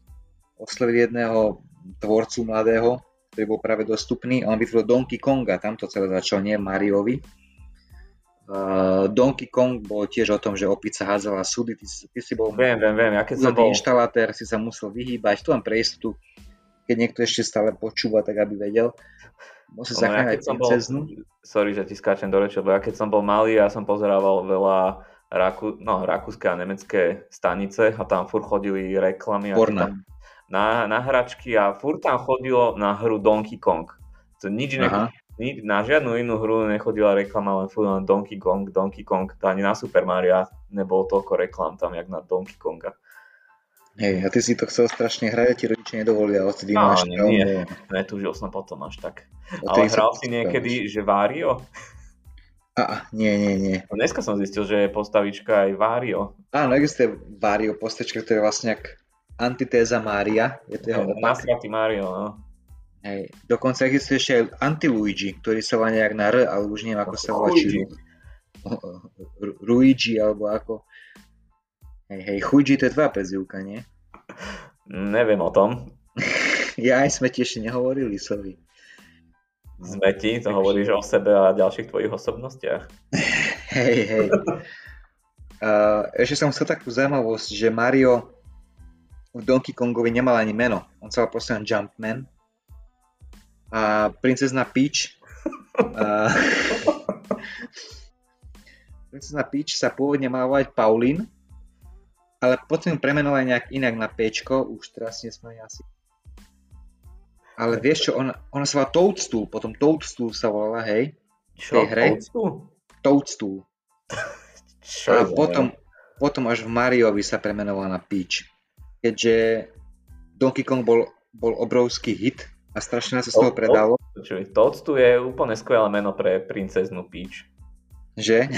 Oslovili jedného tvorcu mladého, ktorý bol práve dostupný a on vytvoril Donkey Konga, tam to celé začalo, nie Mariovi. Uh, Donkey Kong bol tiež o tom, že opica hádzala súdy, ty, ty si bol Viem, viem, viem. Ja keď som bol... inštalatér, si sa musel vyhýbať, tu len pre istotu, keď niekto ešte stále počúva, tak aby vedel. Musel No, ja bol, princeznu. sorry, že ti skáčem do reči, lebo ja keď som bol malý, ja som pozerával veľa Raku, no, rakúske a nemecké stanice a tam furt chodili reklamy. Porna. Na, na hračky a furt tam chodilo na hru Donkey Kong. To nič ne, ni, na žiadnu inú hru nechodila reklama, len furt len Donkey Kong, Donkey Kong. To ani na Super Mario nebolo toľko reklam tam, jak na Donkey Konga. Hej, a ty si to chcel strašne hrať a ti rodičia nedovolia, odtedy No, máš nie, nie. Netúžil som potom až tak. Ale hral si niekedy, že Vario? A, nie, nie, nie. No Dneska som zistil, že je postavička aj Vario. Áno, existuje Vario postačka, ktorá je vlastne jak antitéza Mária. Je to jeho opak. Nasratý Mario, no. Hej. Dokonca existuje ešte aj anti-Luigi, ktorý sa volá nejak na R, ale už neviem, ako sa volá. Či- Ru- Luigi, alebo ako. Hej, hej, Chuigi to je tvoja prezivka, nie? Neviem o tom. Ja aj sme ti ešte nehovorili, sorry. Zmeti, to hovoríš o sebe a ďalších tvojich osobnostiach. Hej, hej. Uh, ešte som chcel takú zaujímavosť, že Mario v Donkey Kongovi nemal ani meno. On sa volal proste Jumpman. A princezna Peach a... princezna Peach sa pôvodne mala volať Pauline, ale potom premenovali nejak inak na Pčko, už teraz nesmierne asi. Ale vieš čo, ona, ona sa volá Toadstool, potom Toadstool sa volala, hej, Čo? tej hre? Toadstool? Toadstool. Čo A potom, potom až v Mariovi sa premenovala na Peach. Keďže Donkey Kong bol, bol obrovský hit a strašne sa z toho To- to- predalo, Toadstool je úplne skvelé meno pre princeznú Peach. že?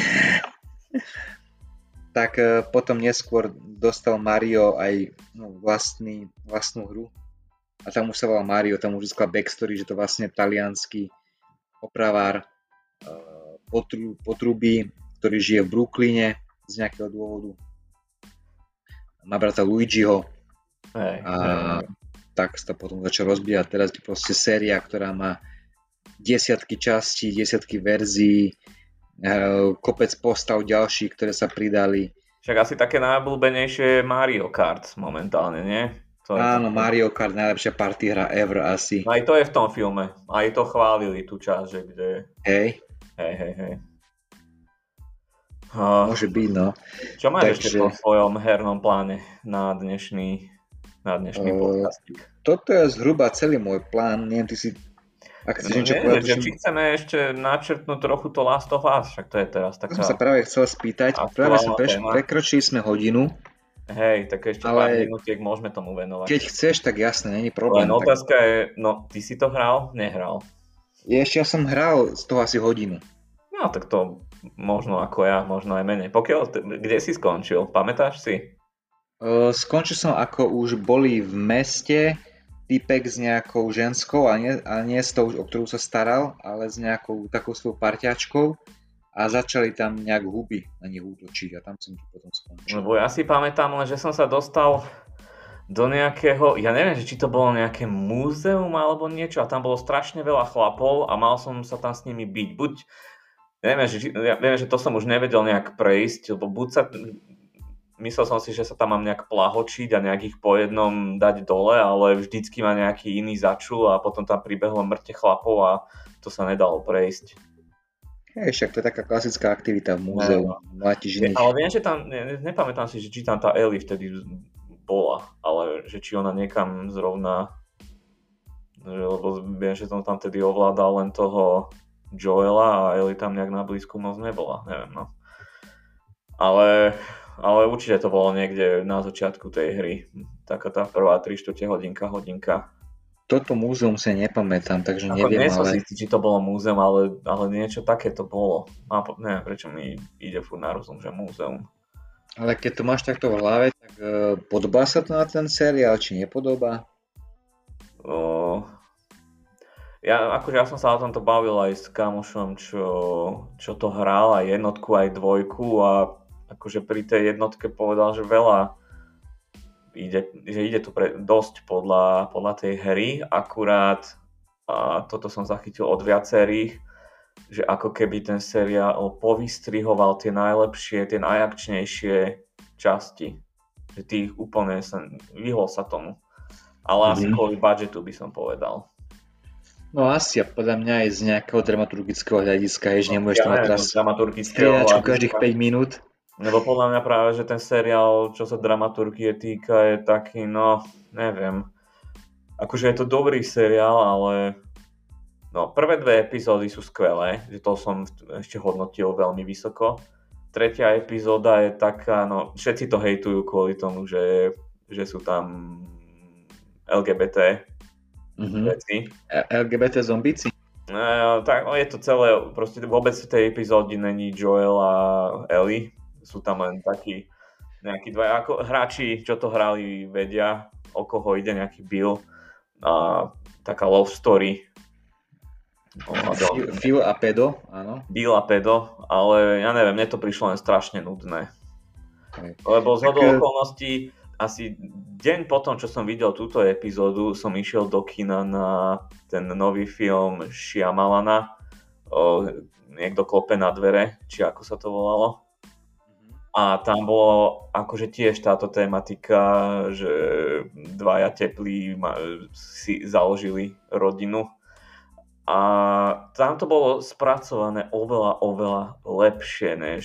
Tak e, potom neskôr dostal Mario aj no, vlastný, vlastnú hru. A tam už sa volá Mario, tam už získal backstory, že to vlastne talianský opravár uh, potru, potruby, ktorý žije v Brooklyne z nejakého dôvodu. Má brata Luigiho, Hej, a hej. tak sa to potom začal rozbíjať. Teraz je proste séria, ktorá má desiatky častí, desiatky verzií, kopec postav ďalších, ktoré sa pridali. Však asi také najobľúbenejšie je Mario Kart momentálne, nie? To je Áno, také- Mario Kart, najlepšia party hra ever asi. Aj to je v tom filme. Aj to chválili tú časť, že kde... Hej, Hej, hej, hej. A, môže byť, no. čo máš takže- ešte po svojom hernom pláne na dnešný, na dnešný Eh, podcastik? Toto je zhruba celý môj plán. Neviem, ty si... Ak chceš niečo nie, povedať, že či chceme ešte načrtnúť trochu to Last of Us, však to je teraz taká... som sa práve chcel spýtať. Práve sme preš- prekročili sme hodinu. Hej, tak ešte Ale- pár minútiek môžeme tomu venovať. Keď chceš, tak jasne, není problém. Len Tak... otázka je, no, ty si to hral? Nehral. Ešte ja som hral z toho asi hodinu. No, tak to možno ako ja, možno aj menej. Pokiaľ, kde si skončil? Pamätáš si? Uh, skončil som ako už boli v meste typek s nejakou ženskou a nie, a nie s tou, o ktorú sa staral, ale s nejakou takou svojou parťačkou a začali tam nejak huby na nich útočiť a tam som to potom skončil. Lebo ja si pamätám len, že som sa dostal do nejakého, ja neviem, či to bolo nejaké múzeum alebo niečo a tam bolo strašne veľa chlapov a mal som sa tam s nimi byť. Buď, neviem, že, ja viem, že to som už nevedel nejak prejsť, lebo buď sa, myslel som si, že sa tam mám nejak plahočiť a nejak ich po jednom dať dole, ale vždycky ma nejaký iný začul a potom tam pribehlo mŕte chlapov a to sa nedalo prejsť. Hej, však to je taká klasická aktivita v múzeu. Mlátiš iných. Ale viem, že tam, ne, nepamätám si, že či tam tá Ellie vtedy bola, ale že či ona niekam zrovna, že, lebo viem, že som tam tedy ovládal len toho Joela a Ellie tam nejak na blízku moc nebola, neviem no. Ale, ale určite to bolo niekde na začiatku tej hry, taká tá prvá 3 čtvrte hodinka, hodinka. Toto múzeum si nepamätám, takže Ako neviem, nie som ale... si či to bolo múzeum, ale, ale niečo také to bolo. A po, neviem, prečo mi ide furt na rozum, že múzeum. Ale keď to máš takto v hlave, tak uh, podobá sa to na ten seriál, či nepodobá? O, ja, akože ja som sa o tomto bavil aj s kamošom, čo, čo to hral, aj jednotku, aj dvojku a akože pri tej jednotke povedal, že veľa ide, že ide to pre, dosť podľa, podľa tej hry, akurát a toto som zachytil od viacerých, že ako keby ten seriál povystrihoval tie najlepšie, tie najakčnejšie časti. Že tých úplne sa, vyhol sa tomu. Ale asi Mhm. kvôli budžetu by som povedal. No asi a podľa mňa aj z nejakého dramaturgického hľadiska, že nemôžeš tam neviem, teraz z dramaturgického hľadiska. každých 5 minút. Lebo podľa mňa práve, že ten seriál, čo sa dramaturgie týka, je taký, no, neviem. Akože je to dobrý seriál, ale no, prvé dve epizódy sú skvelé, že to som ešte hodnotil veľmi vysoko. Tretia epizóda je taká, no, všetci to hejtujú kvôli tomu, že, že sú tam LGBT Mhm. veci. LGBT zombíci? No, tak no, je to celé, proste vôbec v tej epizóde není Joel a Ellie. Sú tam len takí nejakí dva, ako hráči, čo to hrali, vedia, o koho ide nejaký Bill. A taká love story. ohľadom Phil- a Pedo, áno. Bill a Pedo, ale ja neviem, mne to prišlo len strašne nudné. Hej. Lebo z hodou eh, okolností asi deň potom, čo som videl túto epizódu, som išiel do kina na ten nový film Shyamalana, o, niekto klope na dvere, či ako sa to volalo. A tam bolo akože tiež táto tematika, že dvaja teplí si založili rodinu. A tam to bolo spracované oveľa, oveľa lepšie, než,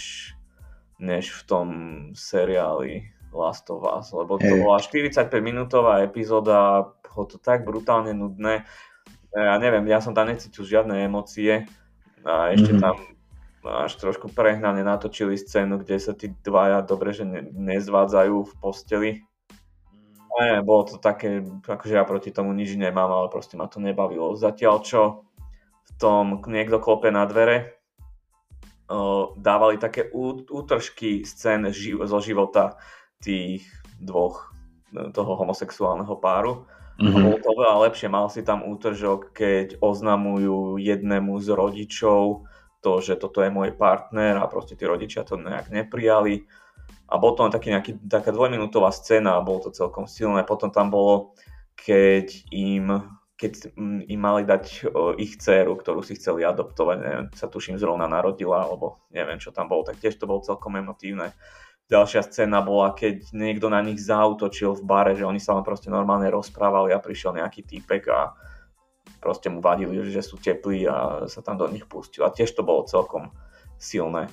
než v tom seriáli Last of Us, lebo to hey. bola 45 minútová epizóda, bolo to tak brutálne nudné. Ja neviem, ja som tam necítil žiadne emócie a ešte mm-hmm. tam až trošku prehnane natočili scénu, kde sa tí dvaja dobre, že ne, nezvádzajú v posteli. A bolo to také, akože ja proti tomu nič nemám, ale proste ma to nebavilo. Zatiaľ čo v tom niekto klope na dvere, dávali také útržky scén zo života tých dvoch, e, toho homosexuálneho páru. Mm-hmm. A bolo to veľa lepšie. Mal si tam útržok, keď oznamujú jednému z rodičov to, že toto je môj partner a proste tí rodičia to nejak neprijali. A bol to taký nejaký, taká dvojminútová scéna a bolo to celkom silné. Potom tam bolo, keď im, keď im mali dať ich dceru, ktorú si chceli adoptovať, neviem, sa tuším zrovna narodila, alebo neviem, čo tam bolo, tak tiež to bolo celkom emotívne. Ďalšia scéna bola, keď niekto na nich zautočil v bare, že oni sa len proste normálne rozprávali a prišiel nejaký týpek a proste mu vadili, že sú teplí a sa tam do nich pustil. A tiež to bolo celkom silné.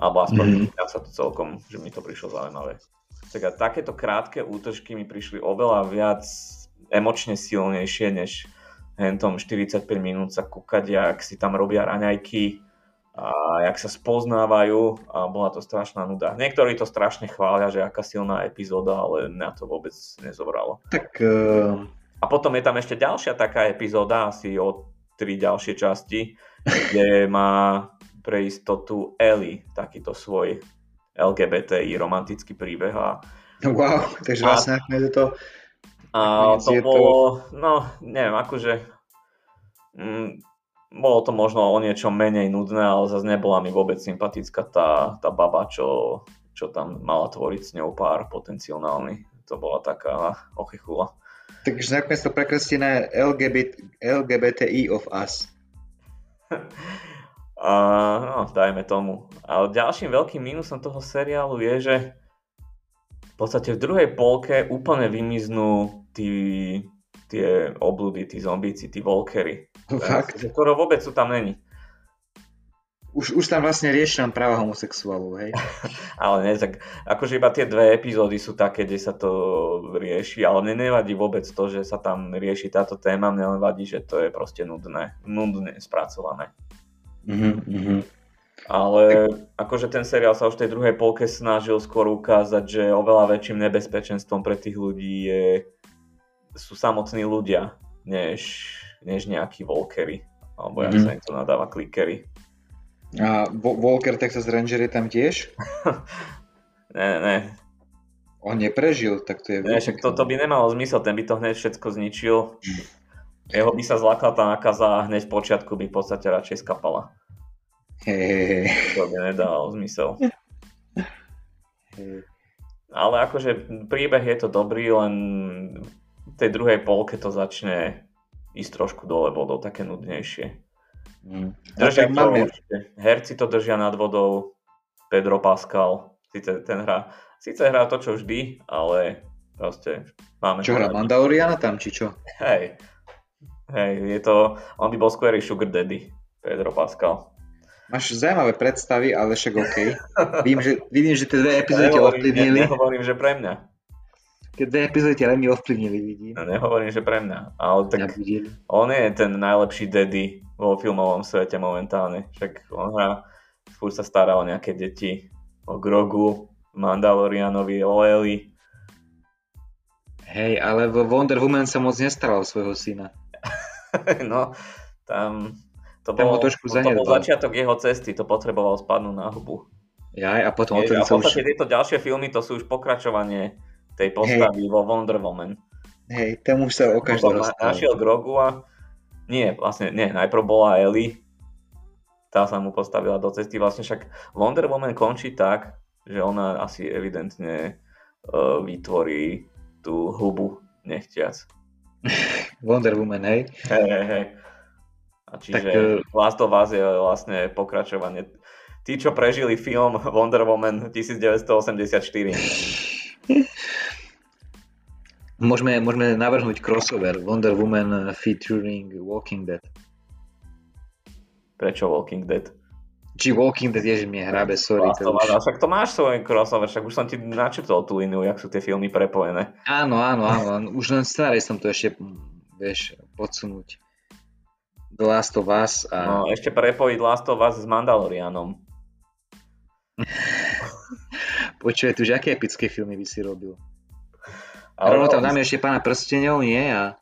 Alebo aspoň mm-hmm. sa to celkom, že mi to prišlo zaujímavé. Tak takéto krátke útržky mi prišli oveľa viac emočne silnejšie, než hentom 45 minút sa kúkať, jak si tam robia raňajky, a jak sa spoznávajú a bola to strašná nuda. Niektorí to strašne chvália, že aká silná epizóda, ale na to vôbec nezobralo. Tak... Uh... A potom je tam ešte ďalšia taká epizóda, asi o tri ďalšie časti, kde má pre istotu Ellie takýto svoj LGBTI romantický príbeh. A, wow, takže vlastne je to... A to bolo, no neviem, akože... Mm, bolo to možno o niečo menej nudné, ale zase nebola mi vôbec sympatická tá, tá baba, čo, čo tam mala tvoriť s ňou pár potenciálny. To bola taká ochichula. Takže nakoniec to prekreslí na LGBT, LGBTI of us. A, no, dajme tomu. Ale ďalším veľkým mínusom toho seriálu je, že v podstate v druhej polke úplne vymiznú tí tie obludy, tí zombíci, tí volkery. Fakt? Skoro vôbec sú tam není. Už, už tam vlastne riešia práva homosexuálov, hej? ale nie, tak akože iba tie dve epizódy sú také, kde sa to rieši, ale mne nevadí vôbec to, že sa tam rieši táto téma, mne len vadí, že to je proste nudné, nudné spracované. Mm-hmm. Ale akože ten seriál sa už v tej druhej polke snažil skôr ukázať, že oveľa väčším nebezpečenstvom pre tých ľudí je sú samotní ľudia, než, než nejakí Volkery. Alebo jak mm. sa im to nadáva, klikery. A Volker Texas Ranger je tam tiež? ne, ne. On neprežil, tak to je... Ne, však toto by nemalo zmysel, ten by to hneď všetko zničil. Jeho by sa zlakla tá nakaza a hneď v počiatku by v podstate radšej skapala. Hey. To by nedalo zmysel. Hey. Ale akože príbeh je to dobrý, len v tej druhej polke to začne ísť trošku dole vodou, také nudnejšie. Mm. Držia to, máme... herci to držia nad vodou, Pedro Pascal, síce ten hra, síce hrá to, čo vždy, ale proste máme... Čo hrá, Mandaloriana tam, či čo? Hej, hej, je to, on by bol skôr sugar daddy, Pedro Pascal. Máš zaujímavé predstavy, ale však OK. Vidím, že, vidím, že tie dve epizódy ťa ovplyvnili. Ne, nehovorím, že pre mňa. Keď dve epizódy ťa veľmi ovplyvnili, vidím. No, nehovorím, že pre mňa, ale tak ja on je ten najlepší daddy vo filmovom svete momentálne. Však on hrá, furt sa stará o nejaké deti, o Grogu, Mandalorianovi, o Eli. Hej, ale vo Wonder Woman sa moc nestaral o svojho syna. no, tam to bol, trošku to bol začiatok jeho cesty, to potreboval spadnúť na hubu. Ja, a potom Je, a v podstate už... tieto ďalšie filmy to sú už pokračovanie tej postavy hey. vo Wonder Woman. Hej, tam už sa o každom Našiel Grogu a nie, vlastne nie, najprv bola Ellie, tá sa mu postavila do cesty, vlastne však Wonder Woman končí tak, že ona asi evidentne uh, vytvorí tú hubu nechtiac. Wonder Woman, hej? Hej, hej, hej. A čiže tak, uh... Last of Us je vlastne pokračovanie. Tí, čo prežili film Wonder Woman 1984. Môžeme, môžeme navrhnúť crossover Wonder Woman featuring Walking Dead. Prečo Walking Dead? Či Walking Dead, ježiš, mi hrabe, sorry. To už... Však to máš svoj crossover, však už som ti načrtol tú líniu, jak sú tie filmy prepojené. Áno, áno, áno, už len starý som to ešte, vieš, podsunúť. The Last of Us a... No, ešte prepojiť Last of Us s Mandalorianom. Počuj, tu už aké epické filmy by si robil? Ale rovno tam dáme ešte pána prstenov, nie? A,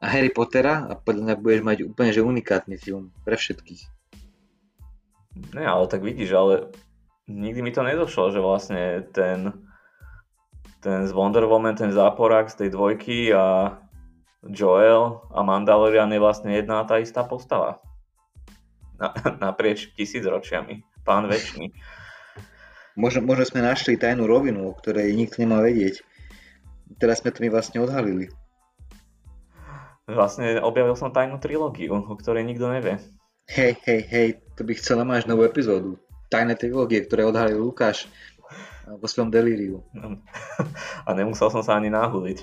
a Harry Pottera a podľa mňa budeš mať úplne že unikátny film pre všetkých. Ne, ale tak vidíš, ale nikdy mi to nedošlo, že vlastne ten ten z Wonder Woman, ten záporák z tej dvojky a Joel a Mandalorian je vlastne jedna a tá istá postava. Na, naprieč tisíc ročiami. Pán väčší. Možno, možno sme našli tajnú rovinu, o ktorej nikto nemá vedieť. Teraz sme to my vlastne odhalili. Vlastne objavil som tajnú trilógiu, o ktorej nikto nevie. Hej, hej, hej, to by chcela mať novú epizódu. Tajné trilógie, ktoré odhalil Lukáš vo svojom delíriu. A nemusel som sa ani náhuliť.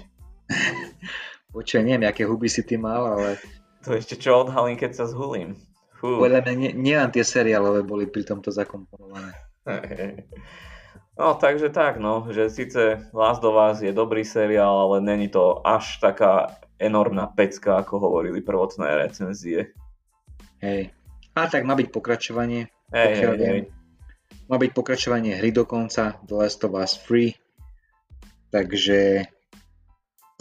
Počuj, neviem, aké huby si ty mal, ale... To ešte čo odhalím, keď sa zhulím. Fú. Podľa mňa nie, nie tie seriálové boli pri tomto zakomponované. No, takže tak, no, že síce Last of Us je dobrý seriál, ale není to až taká enormná pecka, ako hovorili prvotné recenzie. Hej. A tak má byť pokračovanie. Hej, hej, hej. Má byť pokračovanie hry dokonca, The Last of Us Free. Takže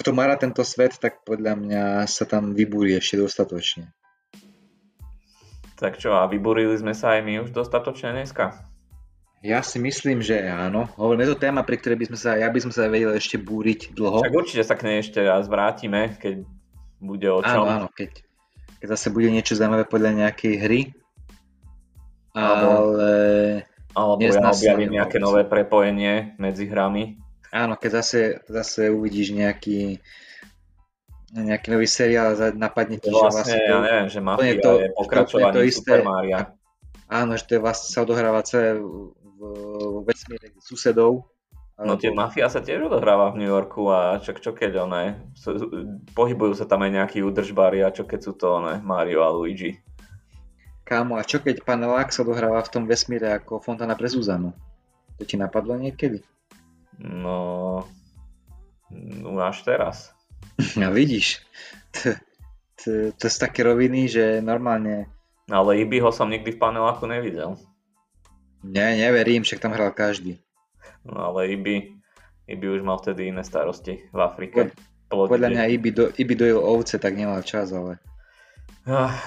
kto má rád tento svet, tak podľa mňa sa tam vybúri ešte dostatočne. Tak čo, a vyburili sme sa aj my už dostatočne dneska? Ja si myslím, že áno. Hovoríme, je to téma, pri ktorej by sme sa, ja by som sa vedel ešte búriť dlho. Tak určite sa k nej ešte raz vrátime, keď bude o čom. Áno, áno, keď, keď zase bude niečo zaujímavé podľa nejakej hry. Ale... Alebo ja objavím nejaké nové prepojenie medzi hrami. Áno, keď zase, zase uvidíš nejaký nejaký nový seriál a napadne ti, vlastne, že vlastne... Ja neviem, že Mafia to, je pokračovanie to isté, Super Maria. Áno, že to je vlastne sa odohráva celé v, v vesmíre susedov. No tie Mafia sa tiež odohráva v New Yorku a čo, čo keď one, pohybujú sa tam aj nejakí udržbári a čo keď sú to one, Mario a Luigi. Kámo, a čo keď pán Lak sa odohráva v tom vesmíre ako Fontana pre Zuzanu? To ti napadlo niekedy? No, no až teraz. No vidíš, to, to, to sú také roviny, že normálne... Ale Ibi ho som nikdy v paneláku nevidel. Ne, neverím, však tam hral každý. No ale Ibi, Ibi už mal vtedy iné starosti v Afrike. Po, podľa mňa Ibi, do, Ibi dojil ovce, tak nemal čas, ale... Ah,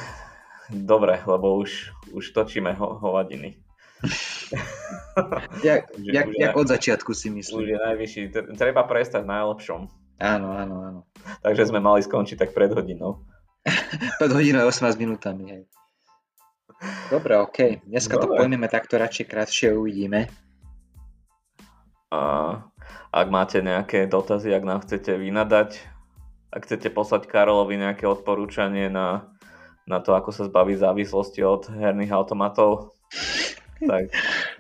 dobre, lebo už, už točíme ho, hovadiny. jak, jak, jak od začiatku si myslím. Už je najvyšší, treba prestať v najlepšom. Áno, áno, áno. Takže sme mali skončiť tak pred hodinou. pred hodinou 18 minútami, hej. Dobre, OK. Dneska Dobre. to pojmeme takto radšej krátšie uvidíme. A ak máte nejaké dotazy, ak nám chcete vynadať, ak chcete poslať Karolovi nejaké odporúčanie na, na to, ako sa zbaviť závislosti od herných automatov, tak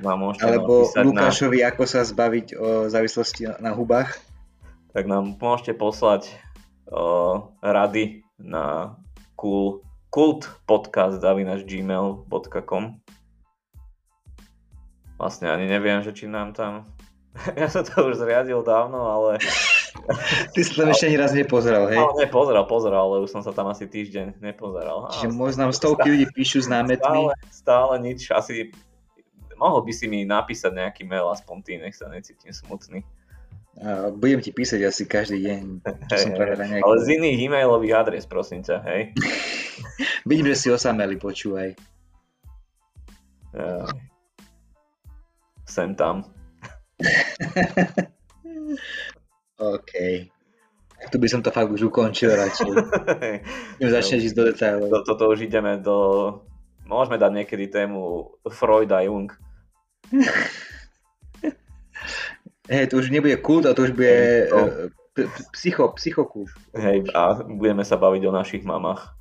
vám môžete Alebo Lukášovi, na... ako sa zbaviť o závislosti na hubách tak nám môžete poslať uh, rady na cool, kultpodcast.gmail.com Vlastne ani neviem, že či nám tam... ja som to už zriadil dávno, ale... Ty si tam ešte ani raz nepozeral, hej? No, nepozeral, pozeral, ale už som sa tam asi týždeň nepozeral. Čiže možno nám stovky ľudí píšu s námetmi. Stále, stále nič, asi mohol by si mi napísať nejaký mail, aspoň ty, nech sa necítim smutný. Budem ti písať asi každý deň, čo som hey, nejaký... Ale z iných e-mailových adres, prosím ťa, hej? Vidím, že si osameli, počúvaj. Ja. Sem tam. OK. Tu by som to fakt už ukončil radšej. Idem začneš ísť do detailov. Do, toto už ideme do... Môžeme dať niekedy tému Freud a Jung. Hej, to už nebude kult, a to už bude to... E, psycho, psychokult. Hej, a budeme sa baviť o našich mamách.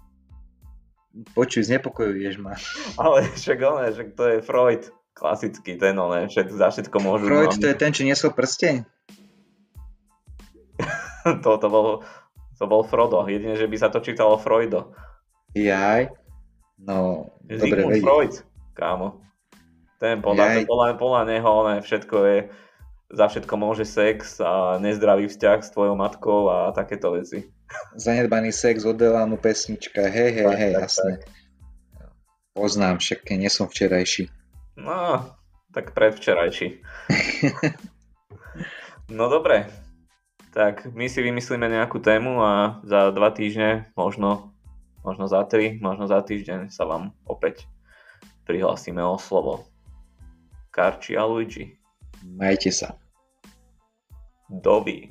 Počuj, znepokojuješ ma. Ale však oné, však to je Freud. Klasický ten, oné, však za všetko môžu. Freud to je ten, čo niesol prsteň? to, to, bol, to bol Frodo. Jedine, že by sa to čítalo Freudo. Jaj. No, dobre Sigmund vedieť. Freud, kámo. Ten podľa, Jaj. podľa, podľa neho oné, všetko je za všetko môže sex a nezdravý vzťah s tvojou matkou a takéto veci. Zanedbaný sex od Delanu pesnička. Hej, hej, Tak, hej, tak, jasné. Poznám, však nie som včerajší. No, tak predvčerajší. no dobre, tak my si vymyslíme nejakú tému a za dva týždne, možno, možno za tri, možno za týždeň sa vám opäť prihlásime o slovo. Karči a Luigi. Majte sa. Dovi.